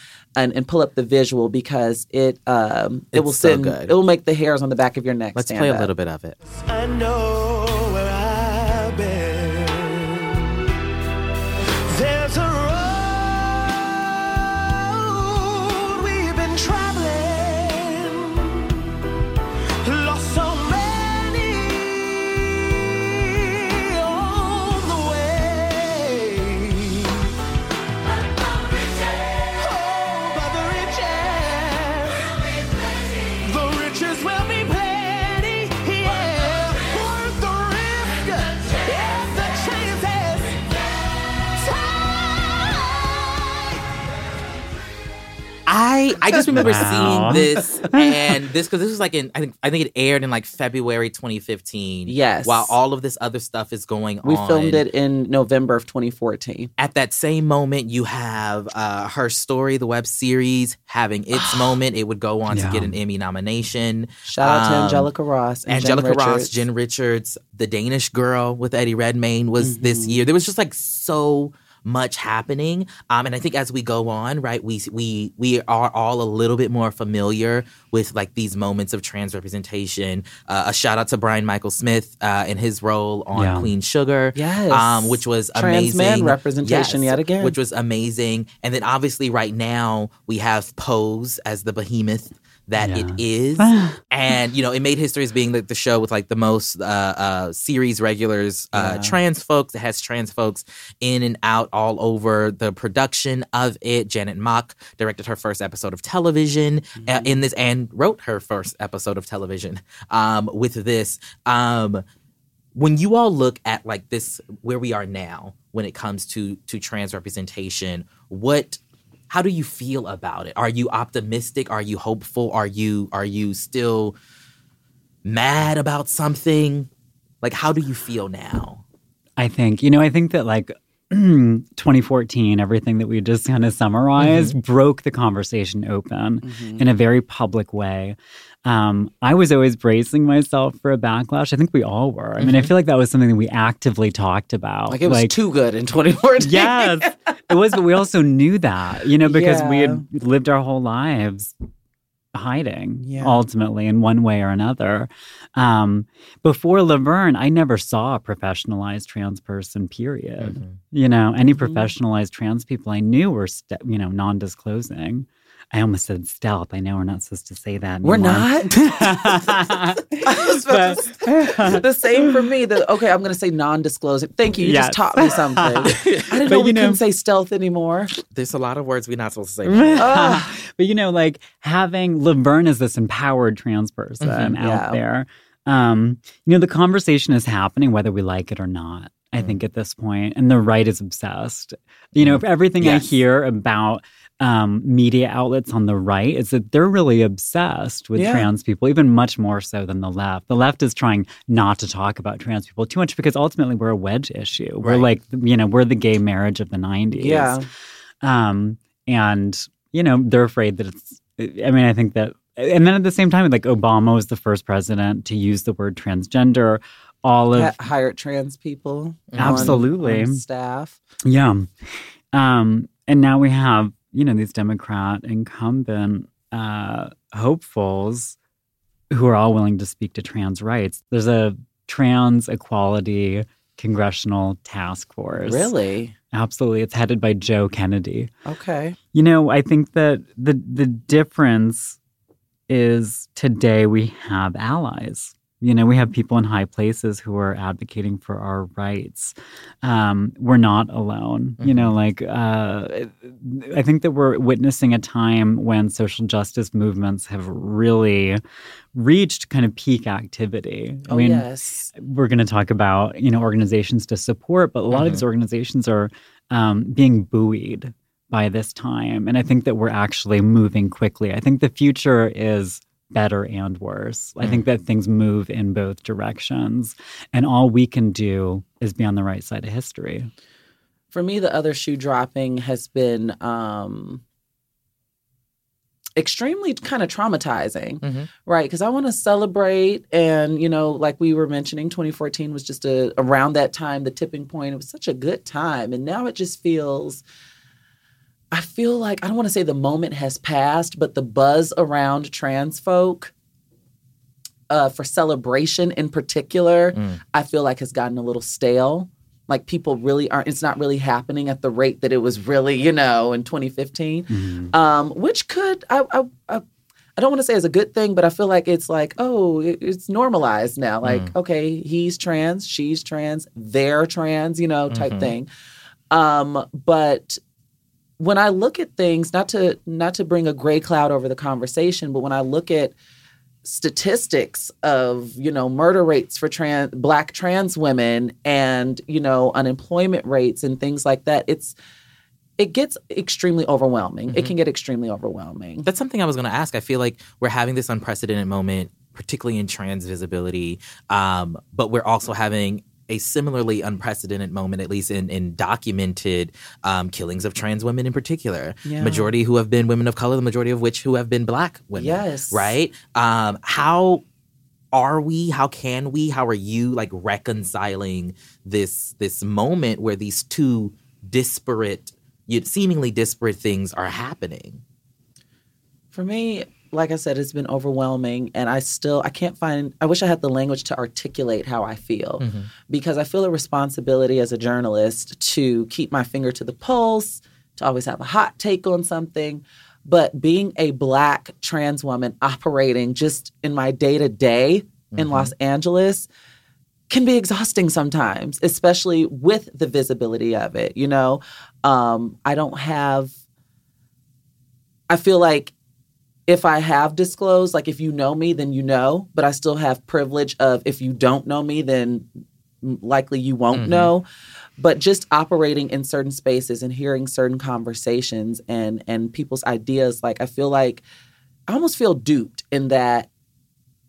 Speaker 6: and, and pull up the visual because it um it
Speaker 3: It's
Speaker 6: will
Speaker 3: so
Speaker 6: send
Speaker 3: good.
Speaker 6: it will make the hairs on the back of your neck.
Speaker 3: Let's
Speaker 6: stand
Speaker 3: play a
Speaker 6: up.
Speaker 3: little bit of it.
Speaker 8: I
Speaker 3: I just remember
Speaker 7: Wow.
Speaker 3: seeing this and this because this was like in I think I think it aired in like February 2015.
Speaker 6: Yes.
Speaker 3: While all of this other stuff is going
Speaker 6: We
Speaker 3: on.
Speaker 6: We filmed it in November of 2014.
Speaker 3: At that same moment, you have uh, her story, the web series, having its moment. It would go on
Speaker 7: Yeah.
Speaker 3: to get an Emmy nomination.
Speaker 6: Shout out to
Speaker 3: Um,
Speaker 6: Angelica Ross and Jen
Speaker 3: Angelica Ross, Jen Richards, the Danish girl with Eddie Redmayne was this
Speaker 6: Mm-hmm.
Speaker 3: year. There was just like so much happening. Um, and I think as we go on, right, we we we are all a little bit more familiar with like these moments of trans representation. Uh, a shout out to Brian Michael Smith uh, and his role on
Speaker 6: Yeah.
Speaker 3: Queen Sugar,
Speaker 6: Yes.
Speaker 3: um, which was
Speaker 6: Trans
Speaker 3: amazing.
Speaker 6: man representation yet again.
Speaker 3: which was amazing. And then obviously right now we have Pose as the behemoth that it is. and, you know, it made history as being the, the show with like the most uh, uh, series regulars, uh,
Speaker 6: Yeah.
Speaker 3: trans folks. It has trans folks in and out all over the production of it. Janet Mock directed her first episode of television
Speaker 6: Mm-hmm.
Speaker 3: uh, in this and wrote her first episode of television um, with this. Um, when you all look at like this where we are now when it comes to to trans representation what how do you feel about it? Are you optimistic? Are you hopeful? Are you are you still mad about something? Like how do you feel now?
Speaker 7: I think, you know, I think that like 2014, everything that we just kind of summarized
Speaker 3: Mm-hmm.
Speaker 7: broke the conversation open in a very public way. Um, I was always bracing myself for a backlash. I think we all were. I mean, I
Speaker 6: Mhm.
Speaker 7: feel like that was something that we actively talked about.
Speaker 6: Like it was too good in 2014.
Speaker 7: Yes, it was, but we also knew that, you know, because we had lived our whole lives hiding
Speaker 6: Yeah.
Speaker 7: ultimately in one way or another. Um, before Laverne, I never saw a professionalized trans person, period.
Speaker 6: Mm-hmm.
Speaker 7: You know, any professionalized trans people I knew were, st- you know, non disclosing. I almost said stealth. I know we're not supposed to say that.
Speaker 6: We're
Speaker 7: anymore.
Speaker 6: not. the same for me. The, okay, I'm going to say non-disclosing. Thank you. You
Speaker 7: Yes.
Speaker 6: just taught me something. I didn't
Speaker 7: But
Speaker 6: know we
Speaker 7: you know-
Speaker 6: couldn't say stealth anymore.
Speaker 3: there's a lot of words we're not supposed to say
Speaker 7: but you know, like having Laverne as this empowered trans person
Speaker 3: Mhm.
Speaker 7: out
Speaker 6: Yeah.
Speaker 7: there, um, you know, the conversation is happening whether we like it or not. I
Speaker 3: Mm.
Speaker 7: think at this point, and the right is obsessed. You know, if everything
Speaker 3: Yes.
Speaker 7: I hear about um, media outlets on the right is that they're really obsessed with
Speaker 6: Yeah.
Speaker 7: trans people, even much more so than the left. The left is trying not to talk about trans people too much because ultimately we're a wedge issue. We're like, you know, we're the gay marriage of the 90s.
Speaker 6: Yeah.
Speaker 7: Um, and, you know, they're afraid that it's, I mean, I think that, and then at the same time, like Obama was the first president to use the word transgender. All of,
Speaker 6: hired trans people. on-
Speaker 7: Absolutely.
Speaker 6: on staff.
Speaker 7: yeah. Um, and now we have, you know, these Democrat incumbent uh, hopefuls who are all willing to speak to trans rights. There's a trans equality congressional task force.
Speaker 6: Really?
Speaker 7: Absolutely. It's headed by Joe Kennedy.
Speaker 6: Okay.
Speaker 7: You know, I think that the the difference is today we have allies. You know, we have people in high places who are advocating for our rights. Um, we're not alone. You know, like uh, I think that we're witnessing a time when social justice movements have really reached kind of peak activity. I
Speaker 6: Oh,
Speaker 7: mean,
Speaker 6: yes.
Speaker 7: we're going to talk about you know organizations to support, but a lot of these
Speaker 6: Mhm.
Speaker 7: organizations are um, being buoyed by this time, and I think that we're actually moving quickly. I think the future is better and worse. I think that things move in both directions, and all we can do is be on the right side of history.
Speaker 6: For me, the other shoe dropping has been um, extremely kind of traumatizing, right? Because I want to celebrate, and you know, like we were mentioning, 2014 was just a around that time, the tipping point. It was such a good time, and now it just feels. I feel like I don't want to say the moment has passed, but the buzz around trans folk uh, for celebration in particular, I feel like has gotten a little stale. Like people really aren't. It's not really happening at the rate that it was really, you know, in 2015, um, which could I, I, I I don't want to say is a good thing, but I feel like it's like, oh, it- it's normalized now. Like, okay, he's trans, she's trans, they're trans, you know, type
Speaker 16: Mhm.
Speaker 6: thing. Um, but when I look at things, not to not to bring a gray cloud over the conversation, but when I look at statistics of you know murder rates for trans black trans women and you know unemployment rates and things like that it's it gets extremely overwhelming it
Speaker 3: Mhm.
Speaker 6: can get extremely overwhelming
Speaker 3: That's something I was going to ask. I feel like we're having this unprecedented moment, particularly in trans visibility, um, but we're also having a similarly unprecedented moment, at least in, in documented um, killings of trans women in particular.
Speaker 6: Yeah.
Speaker 3: Majority who have been women of color, the majority of which who have been black women.
Speaker 6: Yes.
Speaker 3: Right? Um, how are we how can we how are you like reconciling this this moment where these two disparate seemingly disparate things are happening
Speaker 6: For me, like I said, it's been overwhelming, and I still I can't find. I wish I had the language to articulate how I feel,
Speaker 3: Mhm.
Speaker 6: because I feel a responsibility as a journalist to keep my finger to the pulse, to always have a hot take on something. But being a black trans woman operating just in my day to day in
Speaker 16: Mhm.
Speaker 6: Los Angeles can be exhausting sometimes, especially with the visibility of it. You know, um, I don't have. I feel like if I have disclosed, like if you know me, then you know, but I still have privilege of if you don't know me, then likely you won't
Speaker 16: Mhm.
Speaker 6: know. But just operating in certain spaces and hearing certain conversations and and people's ideas, like I feel like I almost feel duped in that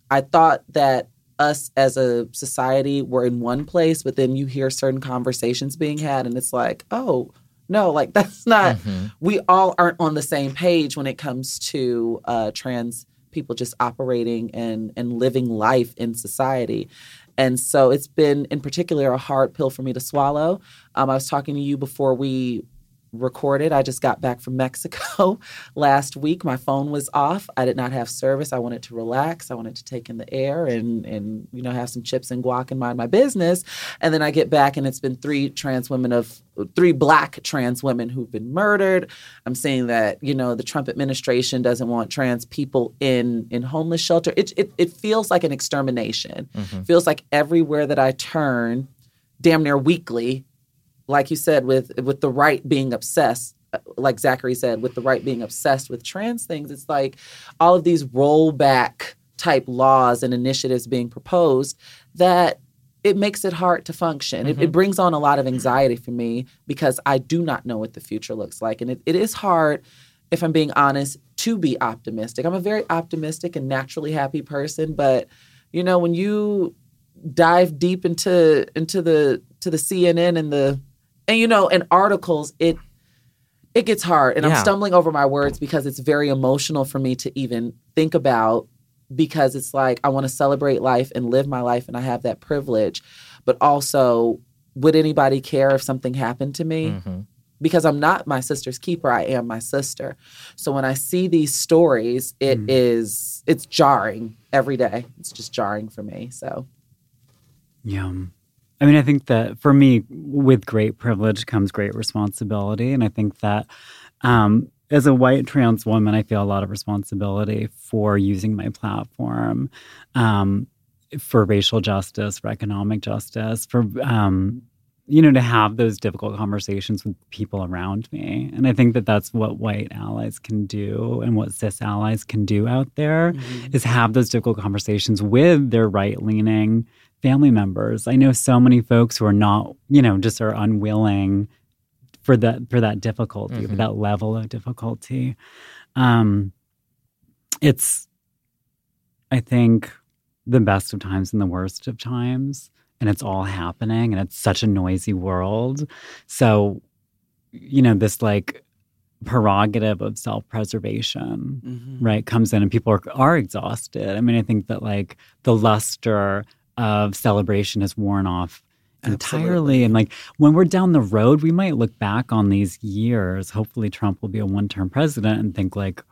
Speaker 6: I thought that us as a society were in one place, but then you hear certain conversations being had, and it's like, oh, no, like that's not, we all aren't on the same page when it comes to uh, trans people just operating and, and living life in society. And so it's been, in particular, a hard pill for me to swallow. Um, I was talking to you before we recorded. I just got back from Mexico last week. My phone was off. I did not have service. I wanted to relax. I wanted to take in the air and and you know have some chips and guac and mind my business. And then I get back and it's been three trans women of three black trans women who've been murdered. I'm saying that you know the Trump administration doesn't want trans people in in homeless shelter. It it, it feels like an extermination.
Speaker 16: Mhm.
Speaker 6: Feels like everywhere that I turn, damn near weekly, like you said, with with the right being obsessed, uh, like Zachary said, with the right being obsessed with trans things, it's like all of these rollback type laws and initiatives being proposed that it makes it hard to function. It, it
Speaker 16: Mhm.
Speaker 6: brings on a lot of anxiety for me because I do not know what the future looks like. And it, it is hard, if I'm being honest, to be optimistic. I'm a very optimistic and naturally happy person, but you know, when you dive deep into into the to the CNN and the and you know in articles it it gets hard. And
Speaker 16: Yeah.
Speaker 6: I'm stumbling over my words because it's very emotional for me to even think about because it's like I want to celebrate life and live my life and I have that privilege. But also would anybody care if something happened to me? Mm-hmm. Because I'm not my sister's keeper I am my sister. So when I see these stories it mm. is it's jarring every day. It's just jarring for me so.
Speaker 7: Yeah. I mean, I think that for me, with great privilege comes great responsibility. And I think that um, as a white trans woman, I feel a lot of responsibility for using my platform. Um, for racial justice, for economic justice, for um, you know, to have those difficult conversations with people around me. And I think that that's what white allies can do and what cis allies can do out there
Speaker 6: Mm-hmm.
Speaker 7: is have those difficult conversations with their right leaning family members. I know so many folks who are not, you know, just are unwilling for that for that difficulty, for
Speaker 3: Mhm.
Speaker 7: that level of difficulty. Um it's I think the best of times and the worst of times and it's all happening and it's such a noisy world. So, you know, this like prerogative of self-preservation,
Speaker 6: Mhm.
Speaker 7: right, comes in and people are, are exhausted. I mean, I think that like the luster of celebration has worn off entirely.
Speaker 6: Absolutely.
Speaker 7: And like when we're down the road, we might look back on these years. Hopefully Trump will be a one-term president and think like,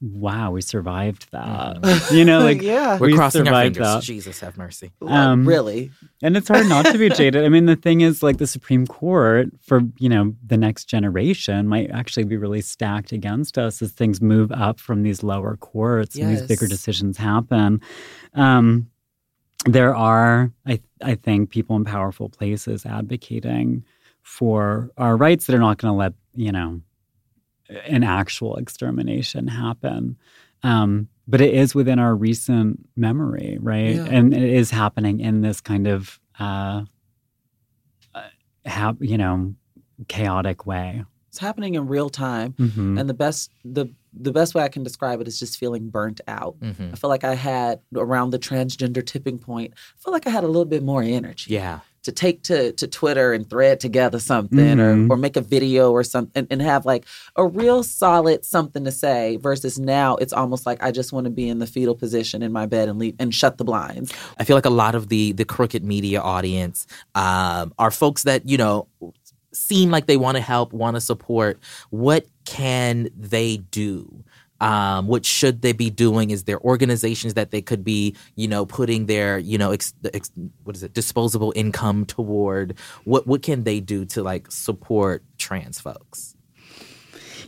Speaker 7: wow, we survived that. You know, like
Speaker 6: Yeah.
Speaker 3: We're
Speaker 7: we
Speaker 3: crossing our
Speaker 7: survived
Speaker 3: fingers.
Speaker 7: that.
Speaker 3: Jesus have mercy.
Speaker 6: Well, really.
Speaker 7: And it's hard not to be jaded. I mean, the thing is, like, the Supreme Court for, you know, the next generation might actually be really stacked against us as things move up from these lower courts and these bigger decisions happen. Um, there are, I, I think, people in powerful places advocating for our rights that are not going to let, you know, an actual extermination happen. Um, but it is within our recent memory, right?
Speaker 6: Yeah.
Speaker 7: And it is happening in this kind of, uh, uh, ha- you know, chaotic way.
Speaker 6: It's happening in real time.
Speaker 7: Mhm.
Speaker 6: And the best the the best way I can describe it is just feeling burnt out.
Speaker 3: Mhm.
Speaker 6: I feel like I had around the transgender tipping point, I feel like I had a little bit more energy.
Speaker 3: Yeah.
Speaker 6: To take to, to Twitter and thread together something
Speaker 7: Mhm.
Speaker 6: or, or make a video or something and, and have like a real solid something to say versus now it's almost like I just want to be in the fetal position in my bed and leave and shut the blinds.
Speaker 3: I feel like a lot of the the crooked media audience um, are folks that you know seem like they want to help, want to support. What can they do? Um, what should they be doing? Is there organizations that they could be, you know, putting their, you know, ex, ex, what is it, disposable income toward? What what can they do to like support trans folks?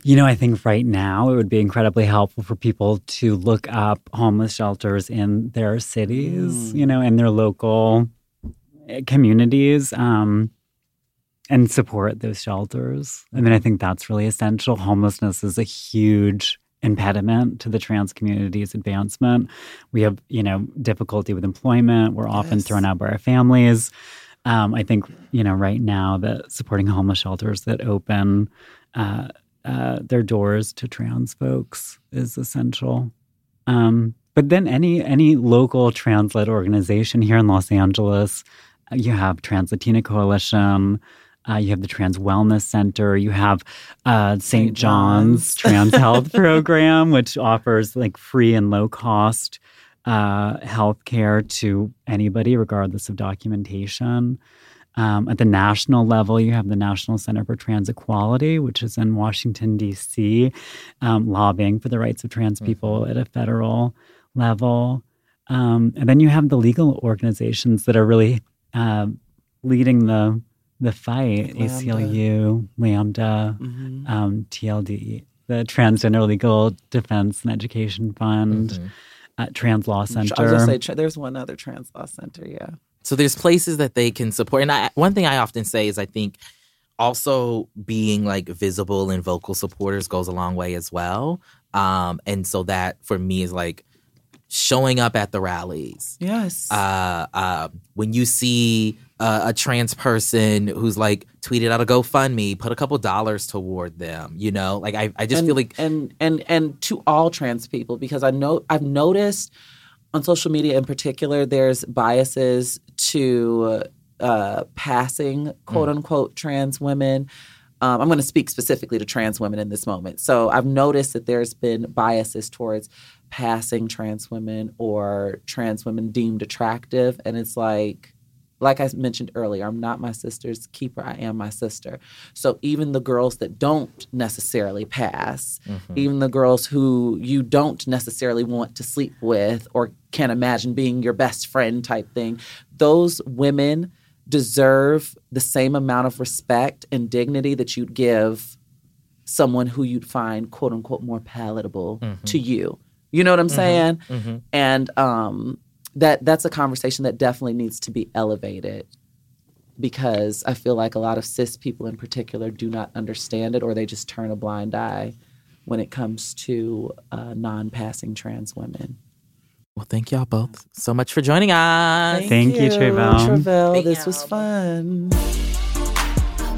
Speaker 7: You know, I think right now it would be incredibly helpful for people to look up homeless shelters in their cities, you know, in their local eh, communities, um, and support those shelters. I mean, I think that's really essential. Homelessness is a huge impediment to the trans community's advancement. We have, you know, difficulty with employment. We're often thrown out by our families. Um, I think, you know, right now that supporting homeless shelters that open uh, uh, their doors to trans folks is essential. Um, but then any any local trans led organization here in Los Angeles, uh, you have Trans Latina Coalition. Uh, you have the Trans Wellness Center. You have uh, St. John's Trans Health Program, which offers like free and low cost uh, health care to anybody, regardless of documentation. Um, at the national level, you have the National Center for Trans Equality, which is in Washington, D.C., um, lobbying for the rights of trans people at a federal level. Um, and then you have the legal organizations that are really uh, leading the the fight
Speaker 6: Lambda.
Speaker 7: ACLU, Lambda,
Speaker 6: Mhm.
Speaker 7: um, TLD, the Transgender Legal Defense and Education Fund,
Speaker 3: Mhm.
Speaker 7: uh, Trans Law
Speaker 6: I
Speaker 7: Center.
Speaker 6: was gonna say tra- there's one other trans law center, yeah.
Speaker 3: So there's places that they can support. And I, one thing I often say is I think also being like visible and vocal supporters goes a long way as well. Um, and so that for me is like showing up at the rallies.
Speaker 6: Yes.
Speaker 3: Uh, uh, when you see uh, a trans person who's like tweeted out a GoFundMe, put a couple dollars toward them. You know, like I, I just
Speaker 6: and,
Speaker 3: feel like
Speaker 6: and and and to all trans people because I know I've noticed on social media in particular there's biases to uh, passing quote unquote trans women. Um, I'm going to speak specifically to trans women in this moment. So I've noticed that there's been biases towards passing trans women or trans women deemed attractive, and it's like like I mentioned earlier, I'm not my sister's keeper. I am my sister. So even the girls that don't necessarily pass, mm-hmm. even the girls who you don't necessarily want to sleep with or can't imagine being your best friend type thing, those women deserve the same amount of respect and dignity that you'd give someone who you'd find quote unquote more palatable mm-hmm. to you. You know what I'm saying? And um that that's a conversation that definitely needs to be elevated because I feel like a lot of cis people in particular do not understand it or they just turn a blind eye when it comes to uh, non-passing trans women.
Speaker 3: Well, thank y'all both so much for joining us.
Speaker 7: Thank you, Tre'vell.
Speaker 6: Tre'vell, this was fun.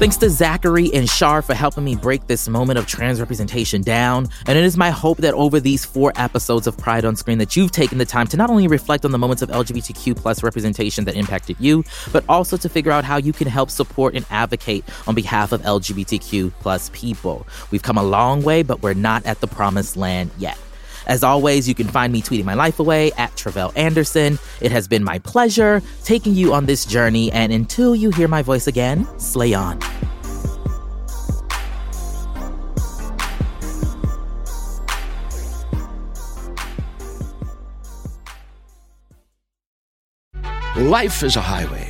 Speaker 3: Thanks to Zachary and Shar for helping me break this moment of trans representation down. And it is my hope that over these four episodes of Pride on Screen that you've taken the time to not only reflect on the moments of LGBTQ plus representation that impacted you, but also to figure out how you can help support and advocate on behalf of LGBTQ plus people. We've come a long way, but we're not at the promised land yet. As always, you can find me tweeting my life away at Tre'vell Anderson. It has been my pleasure taking you on this journey, and until you hear my voice again, slay on.
Speaker 1: Life is a highway,